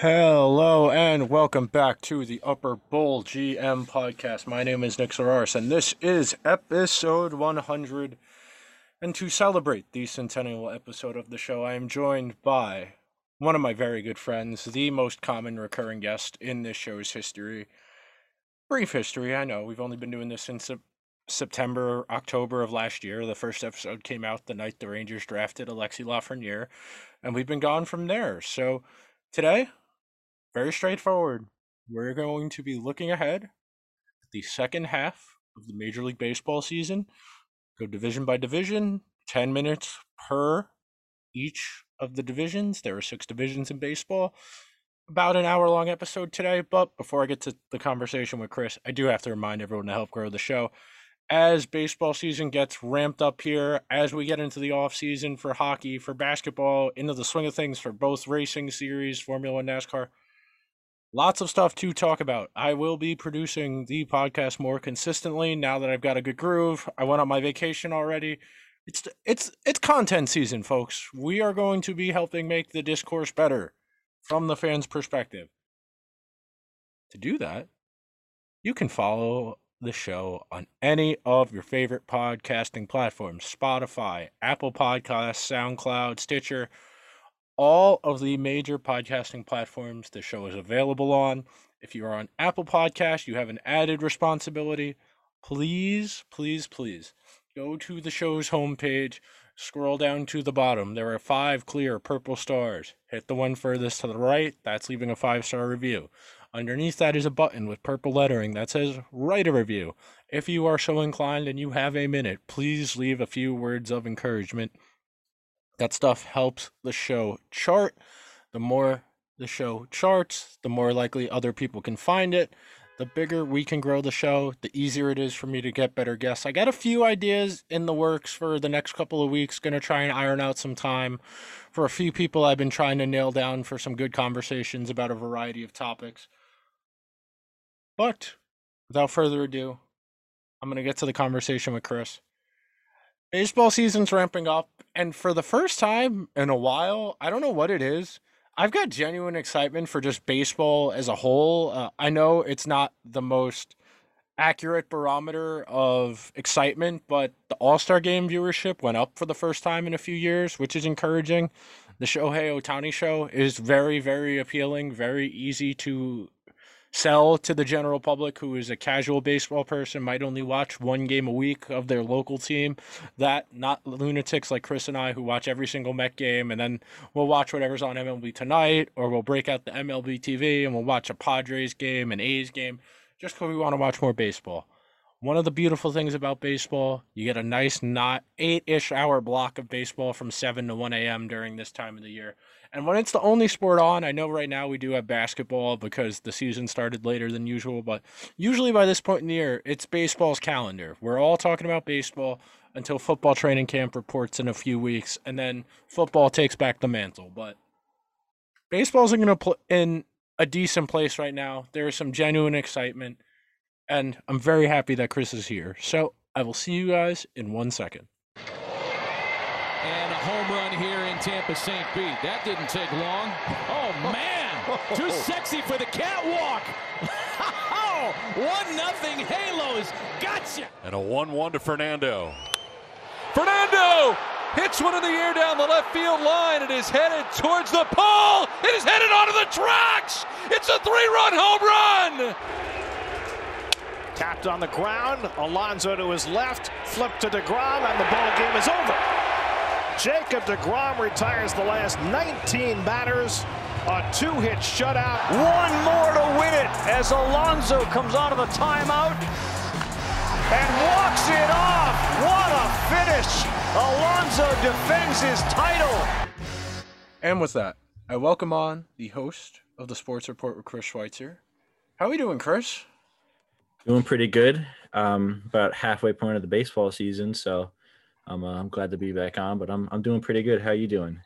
Hello and welcome back to the Upper Bowl GM podcast. My name is Nick Sararis and this is episode 100. And to celebrate the centennial episode of the show, I am joined by one of my very good friends, the most common recurring guest in this show's history. Brief history, I know. We've only been doing this since Sep- September, October of last year. The first episode came out the night the Rangers drafted Alexi Lafreniere, and we've been gone from there. So today, very straightforward. We're going to be looking ahead at the second half of the Major League Baseball season. Go division by division, 10 minutes per each of the divisions. There are six divisions in baseball. About an hour long episode today, but before I get to the conversation with Chris, I do have to remind everyone to help grow the show. As baseball season gets ramped up here, as we get into the off season for hockey, for basketball, into the swing of things for both racing series, Formula One, NASCAR, lots of stuff to talk about. I will be producing the podcast more consistently now that I've got a good groove. I went on my vacation already. It's it's it's content season, folks. We are going to be helping make the discourse better from the fans' perspective. To do that, you can follow the show on any of your favorite podcasting platforms Spotify, Apple Podcasts, SoundCloud, Stitcher, all of the major podcasting platforms the show is available on. If you are on Apple Podcast, you have an added responsibility. Please, please, please go to the show's homepage, scroll down to the bottom. There are five clear purple stars. Hit the one furthest to the right, that's leaving a five star review. Underneath that is a button with purple lettering that says write a review. If you are so inclined and you have a minute, please leave a few words of encouragement. That stuff helps the show chart. The more the show charts, the more likely other people can find it. The bigger we can grow the show, the easier it is for me to get better guests. I got a few ideas in the works for the next couple of weeks. Going to try and iron out some time for a few people I've been trying to nail down for some good conversations about a variety of topics. But without further ado, I'm going to get to the conversation with Chris. Baseball season's ramping up, and for the first time in a while, I don't know what it is. I've got genuine excitement for just baseball as a whole. Uh, I know it's not the most accurate barometer of excitement, but the All Star game viewership went up for the first time in a few years, which is encouraging. The Shohei Ohtani show is very, very appealing, very easy to sell to the general public who is a casual baseball person might only watch one game a week of their local team that not lunatics like chris and i who watch every single met game and then we'll watch whatever's on mlb tonight or we'll break out the mlb tv and we'll watch a padres game an a's game just because we want to watch more baseball one of the beautiful things about baseball, you get a nice not eight-ish hour block of baseball from 7 to 1 a.m. during this time of the year. And when it's the only sport on, I know right now we do have basketball because the season started later than usual, but usually by this point in the year, it's baseball's calendar. We're all talking about baseball until football training camp reports in a few weeks, and then football takes back the mantle. But baseball's in, pl- in a decent place right now. There is some genuine excitement and I'm very happy that Chris is here. So I will see you guys in one second. And a home run here in Tampa St. Pete. That didn't take long. Oh, man. Too sexy for the catwalk. Oh, one nothing Halos. Gotcha. And a 1 1 to Fernando. Fernando hits one in the air down the left field line. It is headed towards the pole. It is headed onto the tracks. It's a three run home run. Tapped on the ground. Alonso to his left. Flip to DeGrom, and the ball game is over. Jacob DeGrom retires the last 19 batters. A two-hit shutout. One more to win it as Alonso comes out of the timeout and walks it off. What a finish. Alonso defends his title. And with that, I welcome on the host of the Sports Report with Chris Schweitzer. How are we doing, Chris? Doing pretty good. Um, about halfway point of the baseball season, so I'm uh, I'm glad to be back on. But I'm I'm doing pretty good. How are you doing?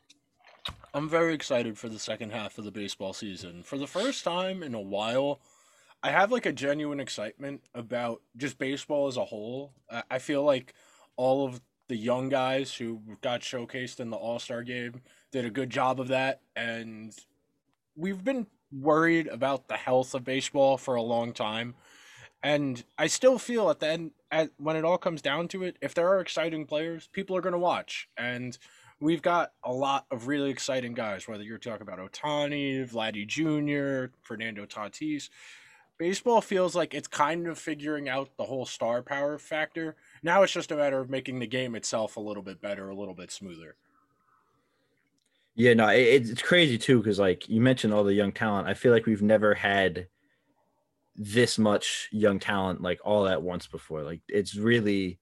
I'm very excited for the second half of the baseball season. For the first time in a while, I have like a genuine excitement about just baseball as a whole. I feel like all of the young guys who got showcased in the All Star game did a good job of that, and we've been worried about the health of baseball for a long time. And I still feel at the end, at, when it all comes down to it, if there are exciting players, people are going to watch. And we've got a lot of really exciting guys, whether you're talking about Ohtani, Vladdy Jr., Fernando Tatis. Baseball feels like it's kind of figuring out the whole star power factor. Now it's just a matter of making the game itself a little bit better, a little bit smoother. Yeah, no, it, it's crazy too because like you mentioned all the young talent. I feel like we've never had this much young talent like all at once before. Like it's really,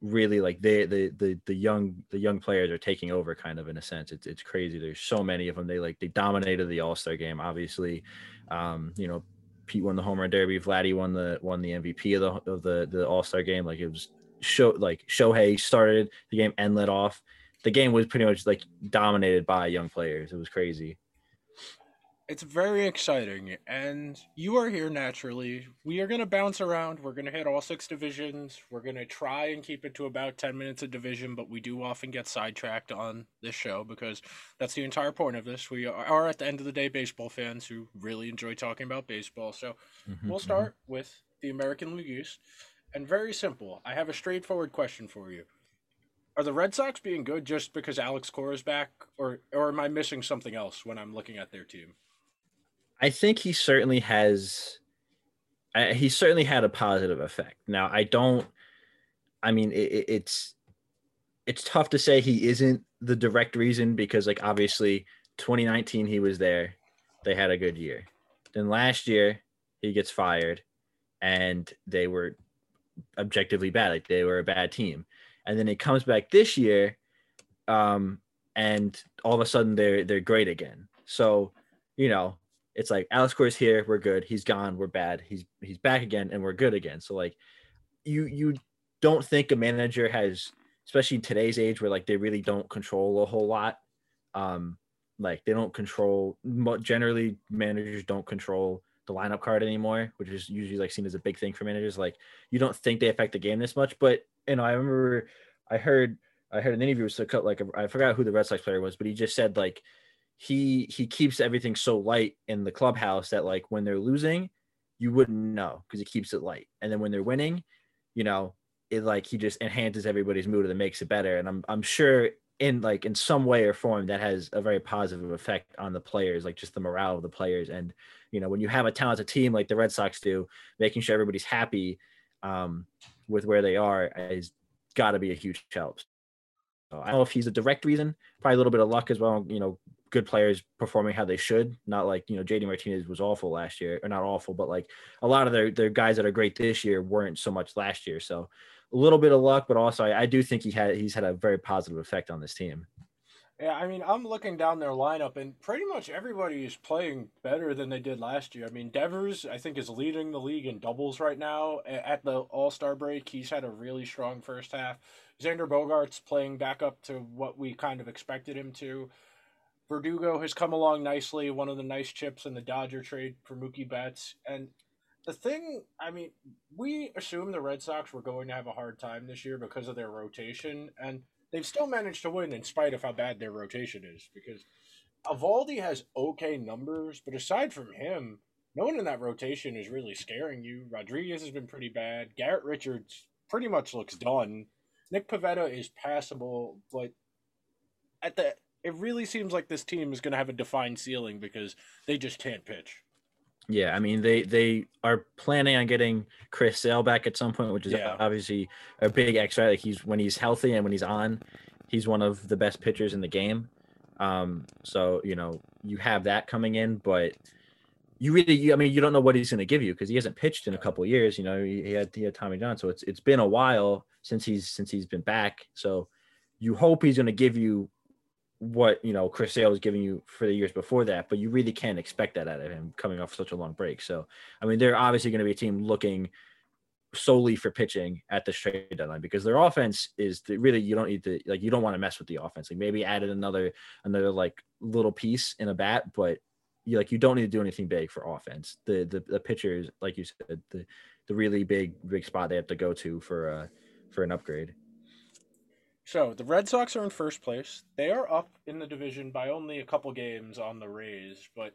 really like they the the the young the young players are taking over kind of in a sense. It's it's crazy. There's so many of them. They like they dominated the All Star game. Obviously, um, you know, Pete won the home run derby. Vladdy won the won the MVP of the of the the All Star game. Like it was show like Shohei started the game and led off. The game was pretty much like dominated by young players. It was crazy. It's very exciting, and you are here naturally. We are going to bounce around. We're going to hit all six divisions. We're going to try and keep it to about 10 minutes a division, but we do often get sidetracked on this show because that's the entire point of this. We are, at the end of the day, baseball fans who really enjoy talking about baseball. So mm-hmm, we'll start mm-hmm. with the American League East. And very simple. I have a straightforward question for you. Are the Red Sox being good just because Alex Cora is back, or or am I missing something else when I'm looking at their team? I think he certainly has. Uh, he certainly had a positive effect. Now I don't. I mean, it, it's it's tough to say he isn't the direct reason because, like, obviously, 2019 he was there. They had a good year. Then last year he gets fired, and they were objectively bad. Like they were a bad team, and then it comes back this year, um, and all of a sudden they're they're great again. So, you know, it's like Alex Cora's here, we're good. He's gone, we're bad. He's he's back again, and we're good again. So like, you you don't think a manager has, especially in today's age where like they really don't control a whole lot. Um, like they don't control. Generally, managers don't control the lineup card anymore, which is usually like seen as a big thing for managers. Like you don't think they affect the game this much, but you know, I remember I heard I heard an interview with like I forgot who the Red Sox player was, but he just said like he he keeps everything so light in the clubhouse that like when they're losing, you wouldn't know because he keeps it light, and then when they're winning, you know, it like he just enhances everybody's mood and makes it better. And I'm I'm sure in like in some way or form that has a very positive effect on the players, like just the morale of the players. And you know, when you have a talented team like the Red Sox do, making sure everybody's happy um, with where they are is got to be a huge help. So I don't know if he's a direct reason, probably a little bit of luck as well. You know, good players performing how they should. Not like you know JD Martinez was awful last year, or not awful, but like a lot of their their guys that are great this year weren't so much last year. So a little bit of luck, but also I, I do think he had he's had a very positive effect on this team. Yeah, I mean, I'm looking down their lineup, and pretty much everybody is playing better than they did last year. I mean, Devers, I think, is leading the league in doubles right now. At the All Star break, he's had a really strong first half. Xander Bogaerts playing back up to what we kind of expected him to. Verdugo has come along nicely, one of the nice chips in the Dodger trade for Mookie Betts. And the thing, I mean, we assumed the Red Sox were going to have a hard time this year because of their rotation, and they've still managed to win in spite of how bad their rotation is. Because Eovaldi has okay numbers, but aside from him, no one in that rotation is really scaring you. Rodriguez has been pretty bad. Garrett Richards pretty much looks done. Nick Pivetta is passable, but at the it really seems like this team is going to have a defined ceiling because they just can't pitch. Yeah, I mean they they are planning on getting Chris Sale back at some point, which is yeah. obviously a big X. Right, like he's when he's healthy and when he's on, he's one of the best pitchers in the game. Um, so you know you have that coming in, but you really, you, I mean, you don't know what he's going to give you because he hasn't pitched in a couple years. You know, he, he, had he had Tommy John, so it's it's been a while since he's since he's been back. So you hope he's going to give you what you know Chris Sale was giving you for the years before that, but you really can't expect that out of him coming off such a long break. So, I mean, they're obviously going to be a team looking solely for pitching at the trade deadline because their offense is the, really you don't need to like you don't want to mess with the offense. Like maybe added another another like little piece in a bat, but you like you don't need to do anything big for offense. The the, the pitchers, like you said, the the really big big spot they have to go to for uh for an upgrade. So the Red Sox are in first place. They are up in the division by only a couple games on the Rays, but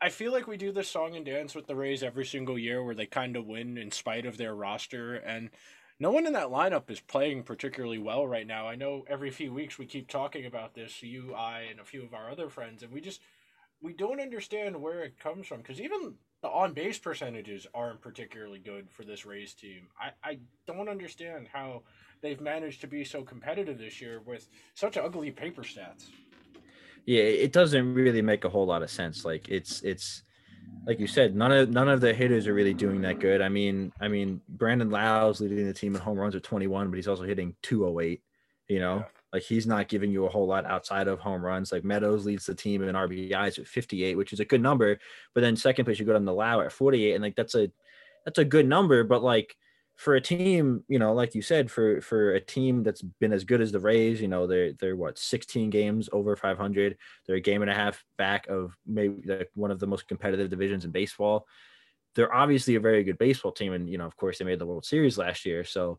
I- feel like we do this song and dance with the Rays every single year where they kind of win in spite of their roster. And no one in that lineup is playing particularly well right now. I know every few weeks we keep talking about this, you, I, and a few of our other friends, and we just we don't understand where it comes from because even the on base percentages aren't particularly good for this Rays team. I, I don't understand how they've managed to be so competitive this year with such ugly paper stats. Yeah, it doesn't really make a whole lot of sense. Like it's it's like you said, none of none of the hitters are really doing that good. I mean, I mean, Brandon Lowe's leading the team in home runs at 21, but he's also hitting 208. You know, Yeah. like he's not giving you a whole lot outside of home runs. Like Meadows leads the team in RBIs at 58, which is a good number. But then second place, you go down the Lowe at 48, and like that's a that's a good number. But like for a team, you know, like you said, for for a team that's been as good as the Rays, you know, they're they're what 16 games over 500. They're a game and a half back of maybe like one of the most competitive divisions in baseball. They're obviously a very good baseball team, and you know, of course, they made the World Series last year. So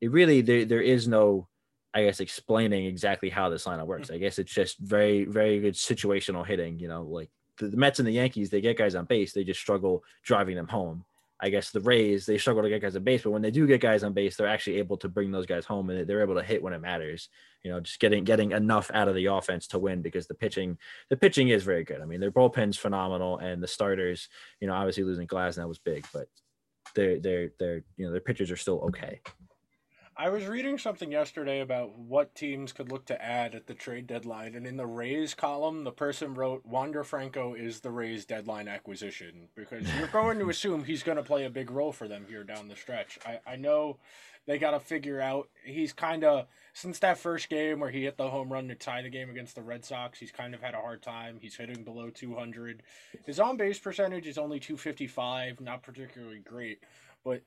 it really there there is no, I guess, explaining exactly how this lineup works. I guess it's just very very good situational hitting. You know, like the, the Mets and the Yankees, they get guys on base, they just struggle driving them home. I guess the Rays they struggle to get guys on base, but when they do get guys on base, they're actually able to bring those guys home and they're able to hit when it matters. You know, just getting getting enough out of the offense to win because the pitching the pitching is very good. I mean, their bullpen's phenomenal, and the starters, you know, obviously losing Glasnow was big, but they're they're they're you know their pitchers are still okay. I was reading something yesterday about what teams could look to add at the trade deadline, and in the Rays column, the person wrote Wander Franco is the Rays deadline acquisition because you're going to assume he's going to play a big role for them here down the stretch. I, I know they got to figure out he's kind of since that first game where he hit the home run to tie the game against the Red Sox, he's kind of had a hard time. He's hitting below 200. His on base percentage is only 255, not particularly great, but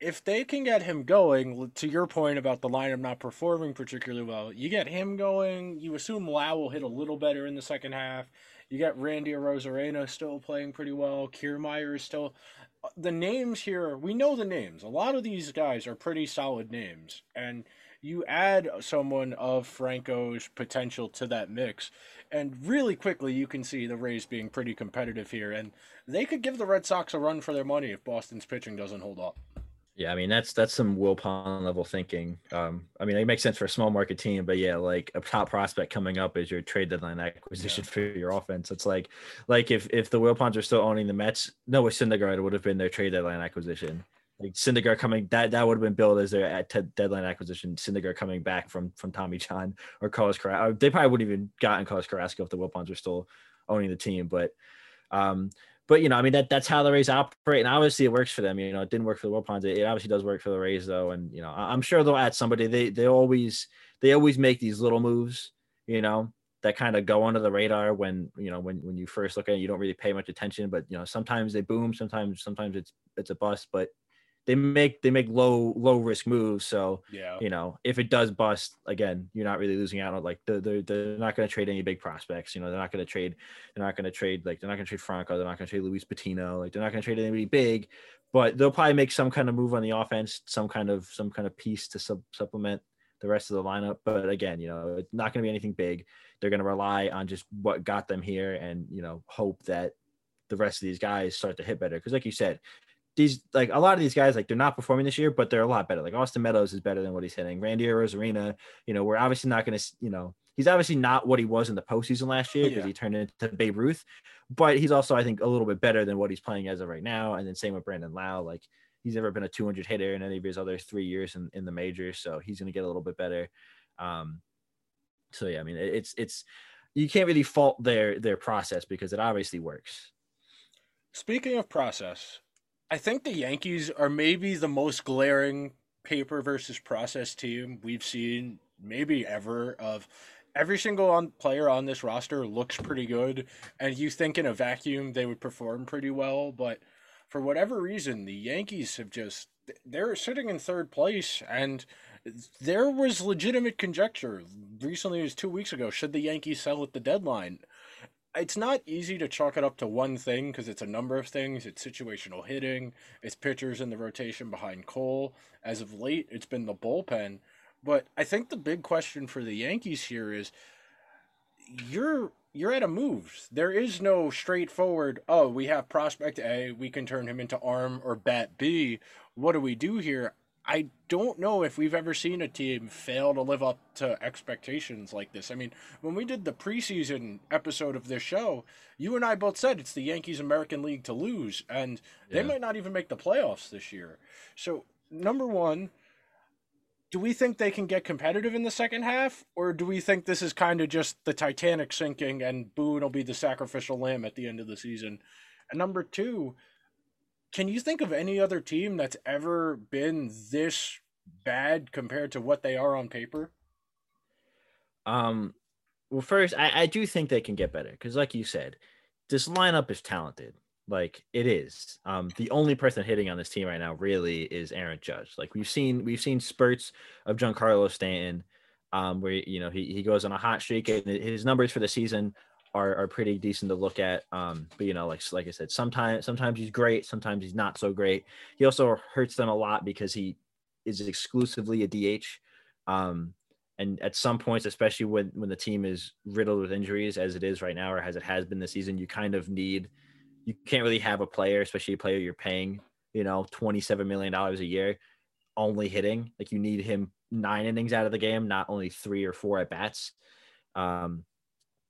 if they can get him going, to your point about the lineup not performing particularly well, you get him going. You assume Lowe will hit a little better in the second half. You got Randy Arozarena still playing pretty well. Kiermaier is still. Uh, the names here, we know the names. A lot of these guys are pretty solid names. And you add someone of Franco's potential to that mix, and really quickly you can see the Rays being pretty competitive here. And they could give the Red Sox a run for their money if Boston's pitching doesn't hold up. Yeah, I mean that's that's some Wilpon level thinking. Um, I mean it makes sense for a small market team, but yeah, like a top prospect coming up is your trade deadline acquisition for your offense. It's like like if if the Wilpons are still owning the Mets, Noah Syndergaard would have been their trade deadline acquisition. Like Syndergaard coming that that would have been billed as their at deadline acquisition. Syndergaard coming back from from Tommy John or Carlos Carrasco. They probably wouldn't even gotten Carlos Carrasco if the Wilpons were still owning the team, but um but you know, I mean that that's how the Rays operate, and obviously it works for them. You know, it didn't work for the Wilpons. It, it obviously does work for the Rays, though, and you know, I, I'm sure they'll add somebody. They they always they always make these little moves, you know, that kind of go under the radar when you know when when you first look at it, you don't really pay much attention. But you know, sometimes they boom, sometimes sometimes it's it's a bust, but they make they make low low risk moves. So Yeah. you know, if it does bust again, you're not really losing out on like they're, they're, they're not going to trade any big prospects. You know, they're not going to trade, they're not going to trade like they're not going to trade Franco, they're not going to trade Luis Patino, like they're not going to trade anybody big, but they'll probably make some kind of move on the offense, some kind of some kind of piece to sub- supplement the rest of the lineup. But again, you know, it's not going to be anything big. They're going to rely on just what got them here, and you know, hope that the rest of these guys start to hit better. Because like you said, these like a lot of these guys like they're not performing this year, but they're a lot better. Like Austin Meadows is better than what he's hitting. Randy Arozarena, you know, we're obviously not going to, you know, he's obviously not what he was in the postseason last year because Yeah. he turned into Babe Ruth, but he's also I think a little bit better than what he's playing as of right now. And then same with Brandon Lowe, like he's never been a 200 hitter in any of his other three years in, in the majors, so he's going to get a little bit better. Um, so yeah, I mean, it- it's it's you can't really fault their their process because it obviously works. Speaking of process, I think the Yankees are maybe the most glaring paper versus process team we've seen maybe ever of every single on player on this roster looks pretty good and you think in a vacuum they would perform pretty well but for whatever reason the Yankees have just they're sitting in third place and there was legitimate conjecture recently it was 2 weeks ago should the Yankees sell at the deadline it's not easy to chalk it up to one thing because it's a number of things. It's situational hitting, it's pitchers in the rotation behind Cole. As of late, it's been the bullpen. But I think the big question for the Yankees here is you're you're at a move. There is no straightforward, oh, we have prospect A, we can turn him into arm or bat B. What do we do here? I don't know if we've ever seen a team fail to live up to expectations like this. I mean, when we did the preseason episode of this show, you and I both said it's the Yankees American League to lose, and they might not even make the playoffs this year. So, number one, do we think they can get competitive in the second half, or do we think this is kind of just the Titanic sinking and Boone will be the sacrificial lamb at the end of the season? And number two, can you think of any other team that's ever been this bad compared to what they are on paper? Um, well, first, I, I do think they can get better because, like you said, this lineup is talented. Like it is. Um, the only person hitting on this team right now really is Aaron Judge. Like we've seen, we've seen spurts of Giancarlo Stanton, um, where you know he, he goes on a hot streak and his numbers for the season are, are pretty decent to look at. Um, but you know, like like I said, sometimes sometimes he's great, sometimes he's not so great. He also hurts them a lot because he is exclusively a DH. Um, and at some points, especially when when the team is riddled with injuries, as it is right now, or as it has been this season, you kind of need you can't really have a player, especially a player you're paying, you know, twenty seven million dollars a year, only hitting. Like you need him nine innings out of the game, not only three or four at bats. Um,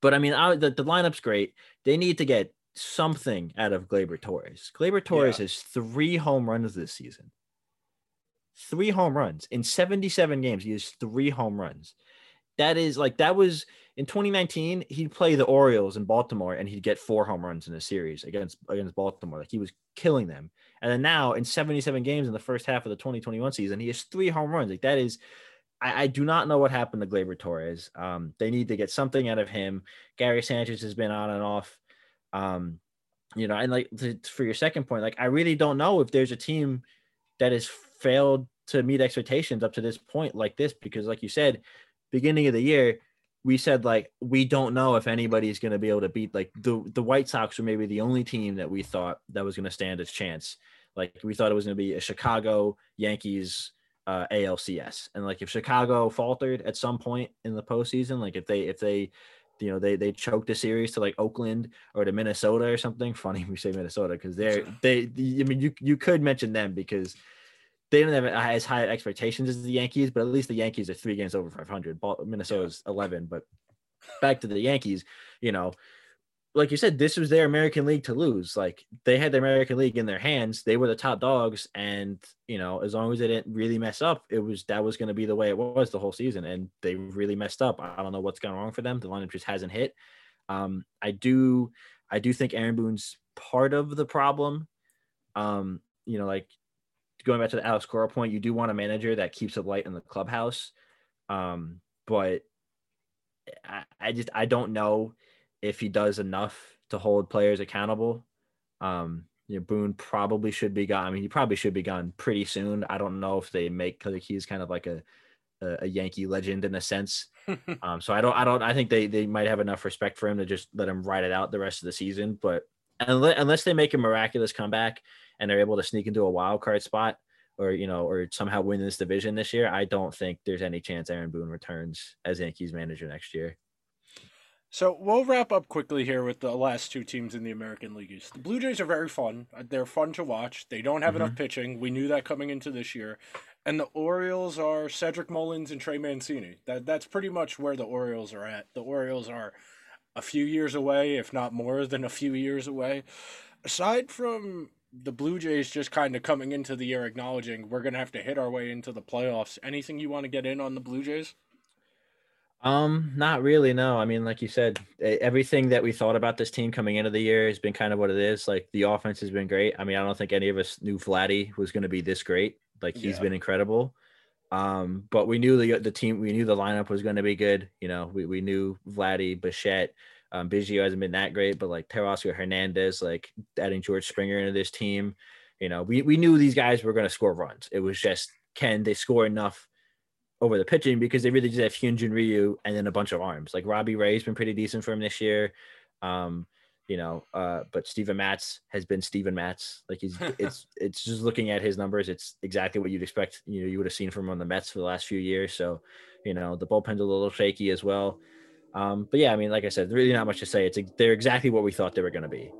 but I mean, I, the the lineup's great. They need to get something out of Gleyber Torres. Gleyber Torres has three home runs this season three home runs in 77 games. He has three home runs. That is like that was in 2019. He'd play the Orioles in Baltimore and he'd get four home runs in a series against against Baltimore. Like he was killing them. And then now in 77 games in the first half of the 2021 season, he has three home runs. Like that is. I, I do not know what happened to Gleyber Torres. Um, they need to get something out of him. Gary Sanchez has been on and off. Um, you know, and like to, for your second point, like I really don't know if there's a team that has failed to meet expectations up to this point like this because like you said beginning of the year we said like we don't know if anybody's going to be able to beat like the the white sox were maybe the only team that we thought that was going to stand a chance like we thought it was going to be a chicago yankees uh alcs and like if chicago faltered at some point in the postseason like if they if they you know they they choked a series to like Oakland or to Minnesota or something. Funny we say Minnesota because they're they. I mean you you could mention them because they don't have as high expectations as the Yankees, but at least the Yankees are three games over 500. Minnesota's 11. But back to the Yankees, you know, like you said, this was their American League to lose. Like they had the American League in their hands. They were the top dogs, and you know, as long as they didn't really mess up, it was that was going to be the way it was the whole season. And they really messed up. I don't know what's gone wrong for them. The lineup just hasn't hit. Um, I do, I do think Aaron Boone's part of the problem. Um, you know, like going back to the Alex Cora point, you do want a manager that keeps it light in the clubhouse. Um, but I, I just I don't know if he does enough to hold players accountable. Um, you know, Boone probably should be gone. I mean, he probably should be gone pretty soon. I don't know if they make because he's kind of like a, a a Yankee legend in a sense. um, so I don't I don't I think they they might have enough respect for him to just let him ride it out the rest of the season. But unless, unless they make a miraculous comeback and they're able to sneak into a wild card spot or you know or somehow win this division this year, I don't think there's any chance Aaron Boone returns as Yankees manager next year. So we'll wrap up quickly here with the last two teams in the American League East. The Blue Jays are very fun. Uh, They're fun to watch. They don't have enough pitching. We knew that coming into this year. And the Orioles are Cedric Mullins and Trey Mancini. That that's pretty much where the Orioles are at. The Orioles are a few years away, if not more than a few years away. Aside from the Blue Jays just kind of coming into the year acknowledging we're going to have to hit our way into the playoffs, anything you want to get in on the Blue Jays? Um, not really. No, I mean, like you said, everything that we thought about this team coming into the year has been kind of what it is. Like the offense has been great. I mean, I don't think any of us knew Vladdy was going to be this great. Like he's Yeah. been incredible. Um, but we knew the the team, we knew the lineup was going to be good. You know, we, we knew Vladdy, Bichette, um, Biggio hasn't been that great, but like Teoscar Hernandez, like adding George Springer into this team, you know, we, we knew these guys were going to score runs. It was just, can they score enough over the pitching because they really just have Hyunjin Ryu and then a bunch of arms. Like Robbie Ray's been pretty decent for him this year. Um, you know, uh, but Steven Matz has been Steven Matz. Like he's it's it's just looking at his numbers, it's exactly what you'd expect, you know, you would have seen from him on the Mets for the last few years. So, you know, the bullpen's a little shaky as well. Um, but yeah, I mean, like I said, really not much to say. It's they're exactly what we thought they were going to be.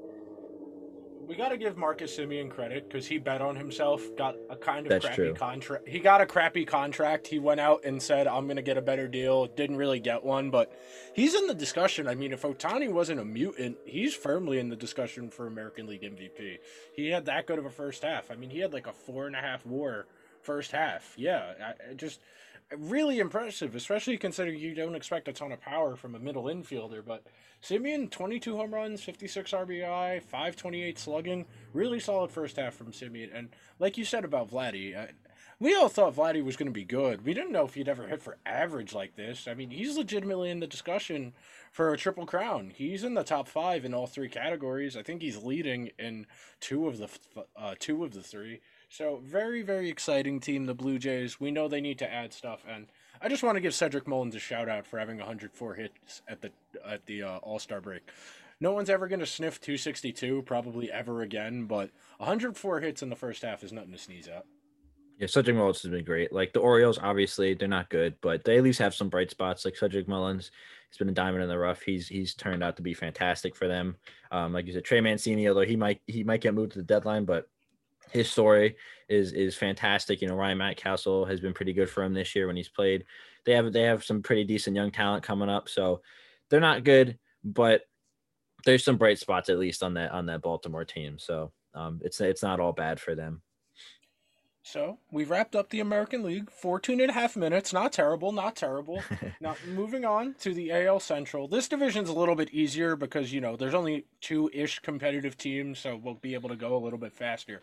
We got to give Marcus Semien credit because he bet on himself, got a kind of That's crappy contract. He got a crappy contract. He went out and said, I'm going to get a better deal. Didn't really get one, but he's in the discussion. I mean, if Ohtani wasn't a mutant, he's firmly in the discussion for American League MVP. He had that good of a first half. I mean, he had like a four and a half war first half. Yeah, I, I just really impressive, especially considering you don't expect a ton of power from a middle infielder. But Semien, 22 home runs, 56 RBI, 528 slugging, really solid first half from Semien. And like you said about Vladdy, I, we all thought Vladdy was going to be good. We didn't know if he'd ever hit for average like this. I mean, he's legitimately in the discussion for a triple crown. He's in the top five in all three categories. I think he's leading in two of the uh, two of the three. So very, very exciting team, the Blue Jays. We know they need to add stuff, and I just want to give Cedric Mullins a shout out for having 104 hits at the at the uh, All Star break. No one's ever going to sniff 262, probably ever again, but 104 hits in the first half is nothing to sneeze at. Yeah, Cedric Mullins has been great. Like the Orioles, obviously they're not good, but they at least have some bright spots. Like Cedric Mullins, he's been a diamond in the rough. He's he's turned out to be fantastic for them. Um, like you said, Trey Mancini, although he might he might get moved to the deadline, but his story is is fantastic. You know, Ryan Mountcastle has been pretty good for him this year when he's played. They have they have some pretty decent young talent coming up, so they're not good, but there's some bright spots at least on that on that Baltimore team. So um, it's it's not all bad for them. So we've wrapped up the American League, 14 and a half minutes. Not terrible, not terrible. now moving on to the AL Central. This division's a little bit easier because you know there's only two ish competitive teams, so we'll be able to go a little bit faster.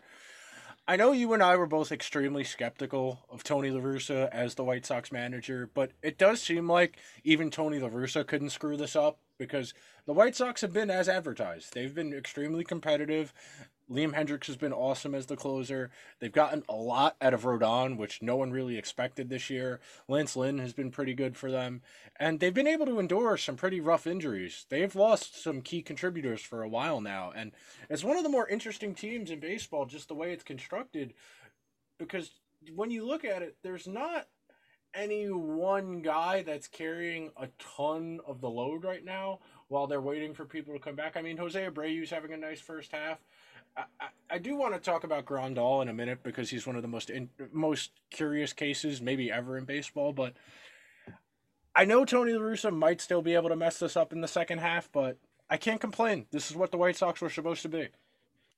I know you and I were both extremely skeptical of Tony La Russa as the White Sox manager, but it does seem like even Tony La Russa couldn't screw this up because the White Sox have been as advertised. They've been extremely competitive. Liam Hendriks has been awesome as the closer. They've gotten a lot out of Rodon, which no one really expected this year. Lance Lynn has been pretty good for them. And they've been able to endure some pretty rough injuries. They've lost some key contributors for a while now. And it's one of the more interesting teams in baseball, just the way it's constructed. Because when you look at it, there's not any one guy that's carrying a ton of the load right now while they're waiting for people to come back. I mean, Jose Abreu's having a nice first half. I, I do want to talk about Grandal in a minute because he's one of the most in, most curious cases maybe ever in baseball. But I know Tony La Russa might still be able to mess this up in the second half, but I can't complain. This is what the White Sox were supposed to be.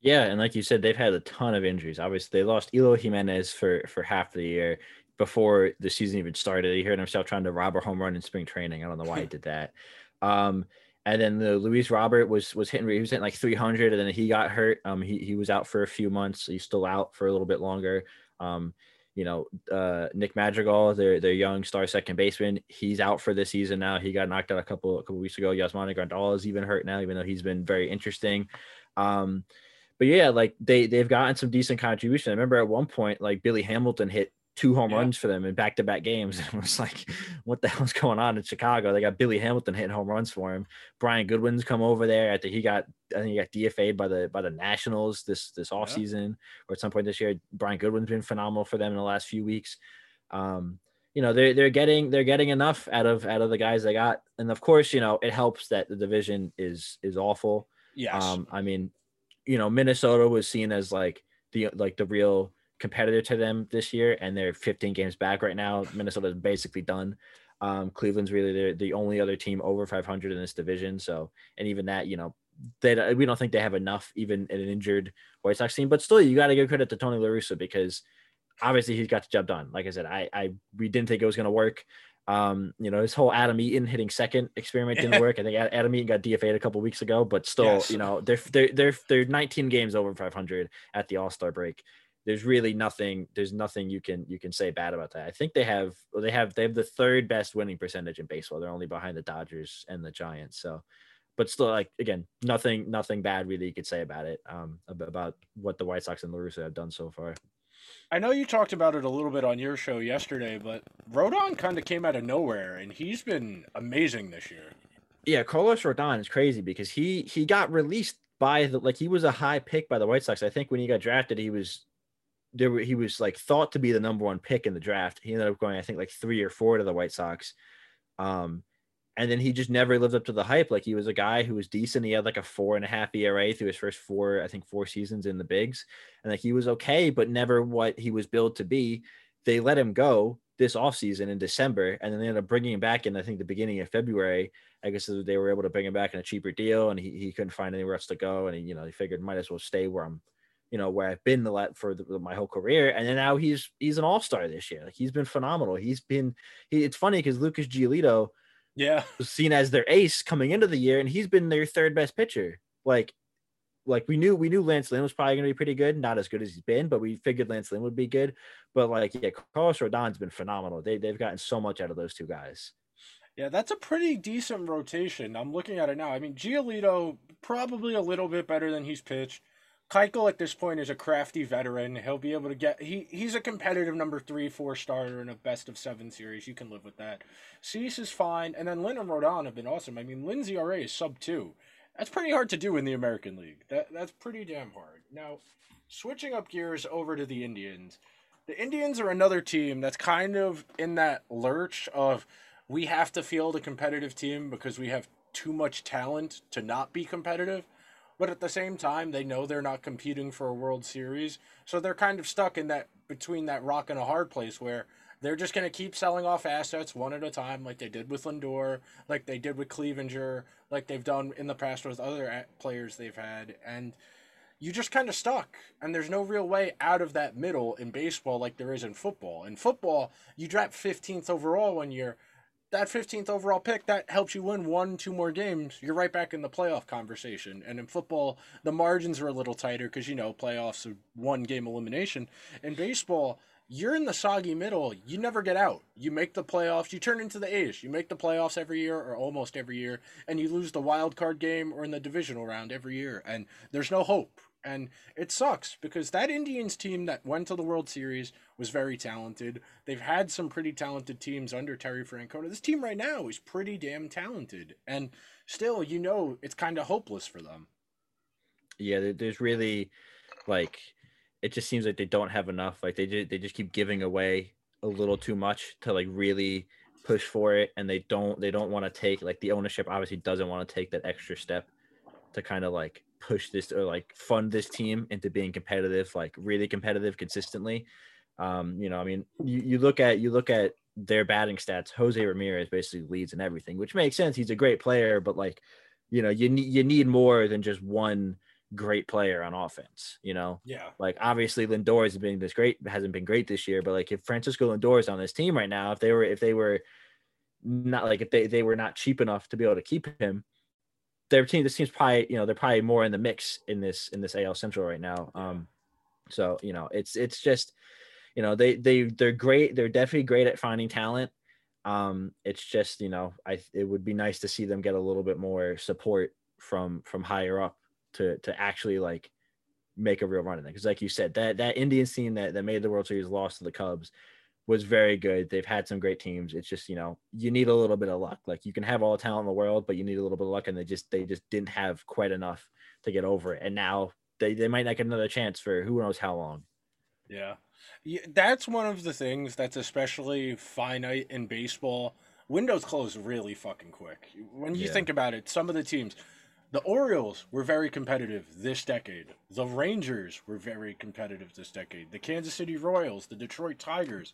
Yeah, and like you said, they've had a ton of injuries. Obviously, they lost Eloy Jimenez for for half the year before the season even started. He heard himself trying to rob a home run in spring training. I don't know why he did that. Um, and then the Luis Robert was was hitting he was hitting like 300 and then he got hurt. Um he he was out for a few months. He's still out for a little bit longer. Um you know, uh, Nick Madrigal, their their young star second baseman, he's out for this season now. He got knocked out a couple a couple weeks ago. Yasmani Grandal is even hurt now, even though he's been very interesting. Um, but yeah, like they they've gotten some decent contribution. I remember at one point, like Billy Hamilton hit two home Yeah. runs for them in back to back games. And It was like, what the hell's going on in Chicago? They got Billy Hamilton hitting home runs for him. Brian Goodwin's come over there. I think he got I think he got DFA'd by the by the Nationals this this off season or at some point this year. Brian Goodwin's been phenomenal for them in the last few weeks. Um, you know, they're they're getting they're getting enough out of out of the guys they got. And of course, you know, it helps that the division is is awful. Yes. Um, I mean, you know, Minnesota was seen as like the like the real competitor to them this year, and they're 15 games back right now. Minnesota's basically done. Um, Cleveland's really the, the only other team over 500 in this division. So, and even that, you know, they we don't think they have enough, even in an injured White Sox team. But still, you got to give credit to Tony La Russa because obviously he's got the job done. Like I said, I I we didn't think it was going to work. Um, you know, his whole Adam Eaton hitting second experiment didn't work. I think Adam Eaton got DFA'd a couple weeks ago, but still, Yes. you know, they're they're they're they're 19 games over 500 at the All Star break. There's really nothing. There's nothing you can you can say bad about that. I think they have they have they have the third best winning percentage in baseball. They're only behind the Dodgers and the Giants. So, but still, like again, nothing nothing bad really you could say about it. Um, about what the White Sox and larussa have done so far. I know you talked about it a little bit on your show yesterday, but Rodon kind of came out of nowhere, and he's been amazing this year. Yeah, Carlos Rodon is crazy because he he got released by the like he was a high pick by the White Sox. I think when he got drafted, he was there. were- He was like thought to be the number one pick in the draft. He ended up going, I think, like three or four to the White Sox. Um, and then he just never lived up to the hype. Like he was a guy who was decent. He had like a four and a half ERA through his first four, I think four seasons in the bigs, and like he was okay, but never what he was billed to be. They let him go this offseason in December, and then they ended up bringing him back in I think the beginning of February. I guess they were able to bring him back in a cheaper deal, and he, he couldn't find anywhere else to go, and he you know he figured might as well stay where I'm you know where I've been the let for the, my whole career, and then now he's he's an all star this year. Like he's been phenomenal. He's been. He, it's funny because Lucas Giolito Yeah. was seen as their ace coming into the year, and he's been their third best pitcher. Like, like we knew we knew Lance Lynn was probably going to be pretty good, not as good as he's been, but we figured Lance Lynn would be good. But like, yeah, Carlos Rodon's been phenomenal. They they've gotten so much out of those two guys. Yeah, that's a pretty decent rotation. I'm looking at it now. I mean, Giolito probably a little bit better than he's pitched. Keuchel at this point is a crafty veteran. He'll be able to get he he's a competitive number three, four starter in a best of seven series. You can live with that. Cease is fine, and then Lynn and Rodon have been awesome. I mean, Lynn's ERA is sub two. That's pretty hard to do in the American League. That that's pretty damn hard. Now, switching up gears over to the Indians. The Indians are another team that's kind of in that lurch of we have to field a competitive team because we have too much talent to not be competitive. But at the same time, they know they're not competing for a World Series. So they're kind of stuck in that between that rock and a hard place where they're just going to keep selling off assets one at a time, like they did with Lindor, like they did with Clevinger, like they've done in the past with other players they've had. And you just kind of stuck and there's no real way out of that middle in baseball like there is in football in football you drop 15th overall one year that 15th overall pick that helps you win one two more games. You're right back in the playoff conversation. And in football the margins are a little tighter because you know playoffs are one game elimination. In baseball you're in the soggy middle. You never get out. You make the playoffs. You turn into the A's you make the playoffs every year or almost every year and you lose the wild card game or in the divisional round every year. And there's no hope and it sucks because that Indians team that went to the World Series was very talented. They've had some pretty talented teams under Terry Francona. This team right now is pretty damn talented. And still, you know, it's kind of hopeless for them. Yeah, there's really like it just seems like they don't have enough. Like they just they just keep giving away a little too much to like really push for it, and they don't they don't want to take like the ownership obviously doesn't want to take that extra step to kind of like push this or like fund this team into being competitive, like really competitive consistently. Um, you know, I mean, you, you look at you look at their batting stats. Jose Ramirez basically leads in everything, which makes sense. He's a great player, but like, you know, you need you need more than just one great player on offense. You know, Yeah. like obviously Lindor has been this great hasn't been great this year, but like if Francisco Lindor is on this team right now, if they were if they were not like if they, they were not cheap enough to be able to keep him, their team this team's probably you know they're probably more in the mix in this in this AL Central right now. Um, so you know it's it's just you know they they they're great. They're definitely great at finding talent. Um, it's just you know I it would be nice to see them get a little bit more support from from higher up to to actually like make a real run in it. Because like you said, that that Indians team that that made the World Series lost to the Cubs was very good. They've had some great teams. It's just you know you need a little bit of luck. Like you can have all the talent in the world, but you need a little bit of luck, and they just they just didn't have quite enough to get over it. And now they they might not get another chance for who knows how long. Yeah. yeah. That's one of the things that's especially finite in baseball. Windows close really fucking quick. When you Yeah. think about it, some of the teams, the Orioles were very competitive this decade. The Rangers were very competitive this decade. The Kansas City Royals, the Detroit Tigers,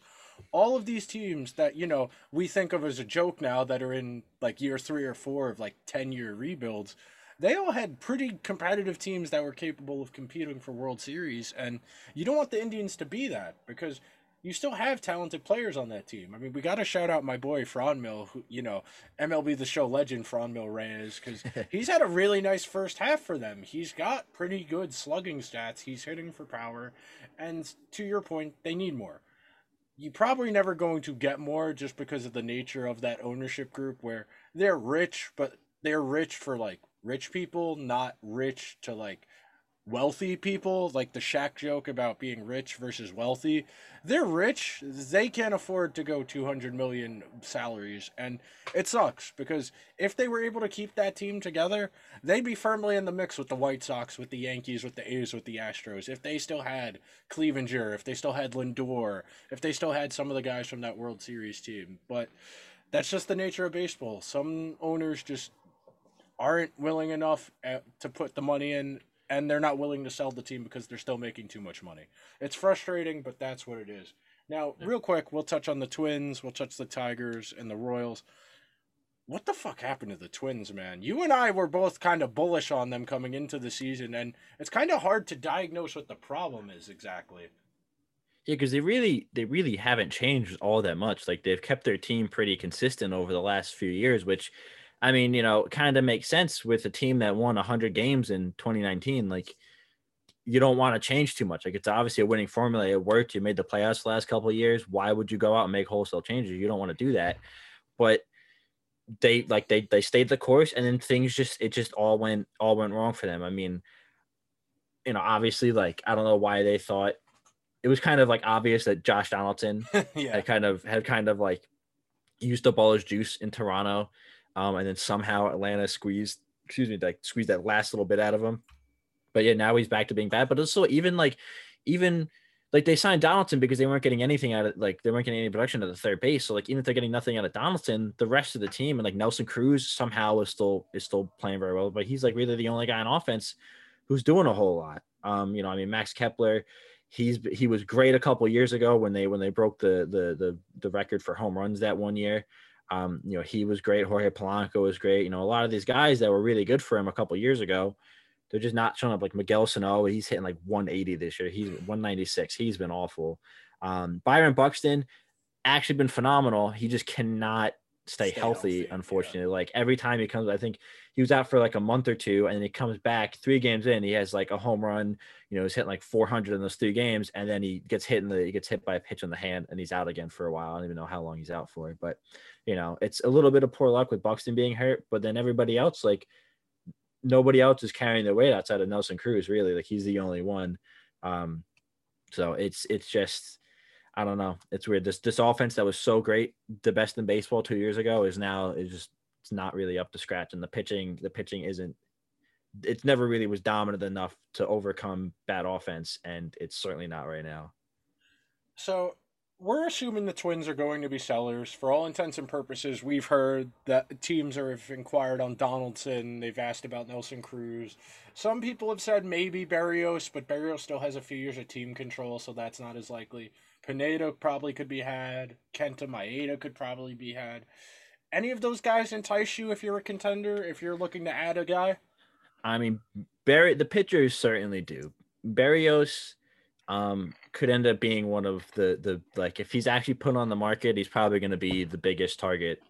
all of these teams that, you know, we think of as a joke now that are in like year three or four of like 10 year rebuilds, they all had pretty competitive teams that were capable of competing for World Series. And you don't want the Indians to be that because you still have talented players on that team. I mean, we got to shout out my boy Franmil, who you know, MLB the Show legend Franmil Reyes, because he's had a really nice first half for them. He's got pretty good slugging stats. He's hitting for power, and to your point, they need more. You're probably never going to get more just because of the nature of that ownership group, where they're rich, but they're rich for like rich people, not rich to like wealthy people, like the Shaq joke about being rich versus wealthy. They're rich, they can't afford to go 200 million salaries, and it sucks because if they were able to keep that team together, they'd be firmly in the mix with the White Sox, with the Yankees, with the A's, with the Astros. If they still had Clevinger, if they still had Lindor, if they still had some of the guys from that World Series team, but that's just the nature of baseball. Some owners just aren't willing enough uh, to put the money in, and they're not willing to sell the team because they're still making too much money. It's frustrating, but that's what it is. Now, real quick, we'll touch on the Twins, we'll touch the Tigers and the Royals. What the fuck happened to the Twins, man? You and I were both kind of bullish on them coming into the season, and it's kind of hard to diagnose what the problem is exactly. Yeah, because they really they really haven't changed all that much. Like they've kept their team pretty consistent over the last few years, which I mean, you know, kind of makes sense with a team that won 100 games in 2019. Like you don't want to change too much. Like it's obviously a winning formula. It worked. You made the playoffs the last couple of years. Why would you go out and make wholesale changes? You don't want to do that. But they like they they stayed the course and then things just it just all went all went wrong for them. I mean, you know, obviously like I don't know why they thought it was kind of like obvious that Josh Donaldson yeah. had kind of had kind of like used up all his juice in Toronto. Um, and then somehow Atlanta squeezed, excuse me, like squeezed that last little bit out of him. But yeah, now he's back to being bad. But also even like even like they signed Donaldson because they weren't getting anything out of like they weren't getting any production at the third base. So like even if they're getting nothing out of Donaldson, the rest of the team and like Nelson Cruz somehow is still is still playing very well. But he's like really the only guy on offense who's doing a whole lot. Um, you know, I mean Max Kepler, he's he was great a couple years ago when they when they broke the the the the record for home runs that one year. Um, you know, he was great. Jorge Polanco was great. You know, a lot of these guys that were really good for him a couple years ago, they're just not showing up. Like Miguel Sano, he's hitting like 180 this year. He's 196. He's been awful. Um, Byron Buxton actually been phenomenal. He just cannot stay, Stay healthy, healthy, unfortunately. Like every time he comes, I think he was out for like a month or two, and he comes back three games in. He has like a home run. You know, he's hitting like 400 in those three games, and then he gets hit in the he gets hit by a pitch on the hand, and he's out again for a while. I don't even know how long he's out for, but you know, it's a little bit of poor luck with Buxton being hurt. But then everybody else, like nobody else is carrying their weight outside of Nelson Cruz. Really, like he's the only one. Um, so it's it's just I don't know. It's weird. This this offense that was so great, the best in baseball two years ago, is now is just it's not really up to scratch. And the pitching, the pitching isn't. It's never really was dominant enough to overcome bad offense, and it's certainly not right now. So we're assuming the Twins are going to be sellers. For all intents and purposes, we've heard that teams are have inquired on Donaldson. They've asked about Nelson Cruz. Some people have said maybe Berrios, but Berrios still has a few years of team control, so that's not as likely. Pineda probably could be had. Kenta Maeda could probably be had. Any of those guys entice you if you're a contender, if you're looking to add a guy? I mean, Barry, the pitchers certainly do. Berrios um, could end up being one of the the like if he's actually put on the market, he's probably going to be the biggest target,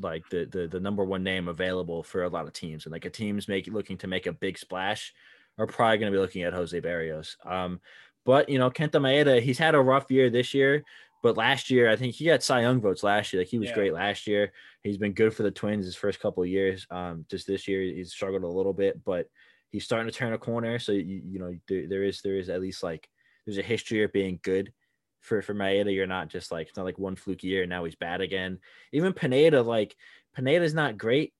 like the the the number one name available for a lot of teams. And like a team's make looking to make a big splash, are probably going to be looking at Jose Berrios. Um, but you know, Kenta Maeda, he's had a rough year this year. But last year, I think he got Cy Young votes last year. Like he was Yeah. great last year. He's been good for the Twins his first couple of years. Um, just this year he's struggled a little bit, but he's starting to turn a corner. So you, you know there, there is there is at least like there's a history of being good for for Maeda. You're not just like it's not like one fluke year and now he's bad again. Even Pineda, like Pineda's not great,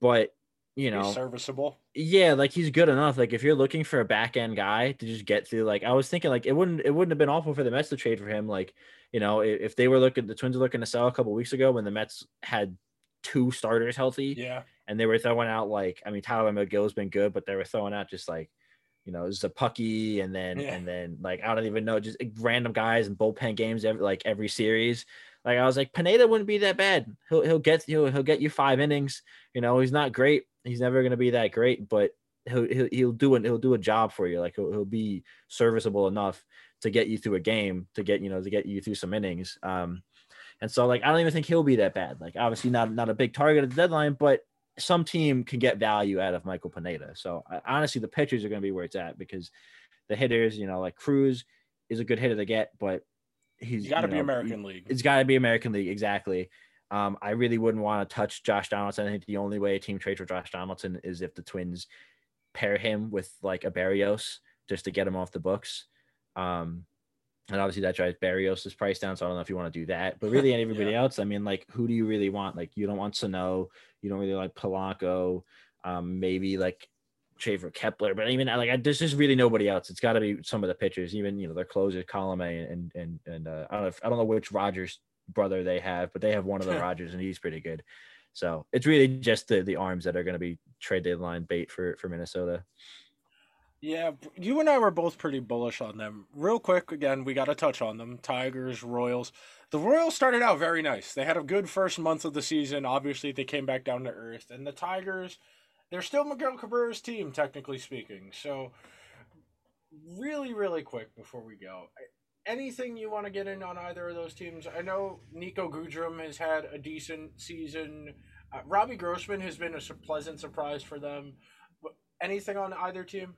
but you know He's serviceable. yeah, like he's good enough. Like if you're looking for a back end guy to just get through, like I was thinking, like it wouldn't it wouldn't have been awful for the Mets to trade for him. Like you know, if, if they were looking, the Twins were looking to sell a couple weeks ago when the Mets had two starters healthy, Yeah. and they were throwing out like I mean Tylor Megill's been good, but they were throwing out just like you know Szapucki and then Yeah. and then like I don't even know just random guys and bullpen games every like every series. Like I was like Pineda wouldn't be that bad. He'll he'll get he'll he'll get you five innings. You know he's not great. He's never gonna be that great, but he'll he'll, he'll do it. He'll do a job for you. Like he'll, he'll be serviceable enough to get you through a game to get you know to get you through some innings. Um, and so like I don't even think he'll be that bad. Like obviously not not a big target at the deadline, but some team can get value out of Michael Pineda. So I, honestly, the pitchers are going to be where it's at because the hitters, you know, like Cruz is a good hitter to get, but he's got to you be American League. It's got to be American League exactly. Um, I really wouldn't want to touch Josh Donaldson. I think the only way a team trades for Josh Donaldson is if the Twins pair him with like a Berrios just to get him off the books. Um, and obviously that drives Berrios' price down. So I don't know if you want to do that. But really, everybody else, I mean, like, who do you really want? Like, you don't want Sano. You don't really like Polanco. Um, maybe like Schaefer Kepler. But even like, I, there's just really nobody else. It's got to be some of the pitchers. Even you know their closers, Colome and and and uh, I don't know. If, I don't know which Rogers brother they have, but they have one of the Rogers and he's pretty good. So it's really just the the arms that are going to be trade deadline bait for for Minnesota. Yeah, you and I were both pretty bullish on them. Real quick, again, we got to touch on them. Tigers, Royals. The Royals started out very nice. They had a good first month of the season. Obviously, they came back down to earth. And the Tigers, they're still Miguel Cabrera's team, technically speaking. So, really, really quick before we go, anything you want to get in on either of those teams? I know Niko Goodrum has had a decent season. Uh, Robbie Grossman has been a pleasant surprise for them. Anything on either team?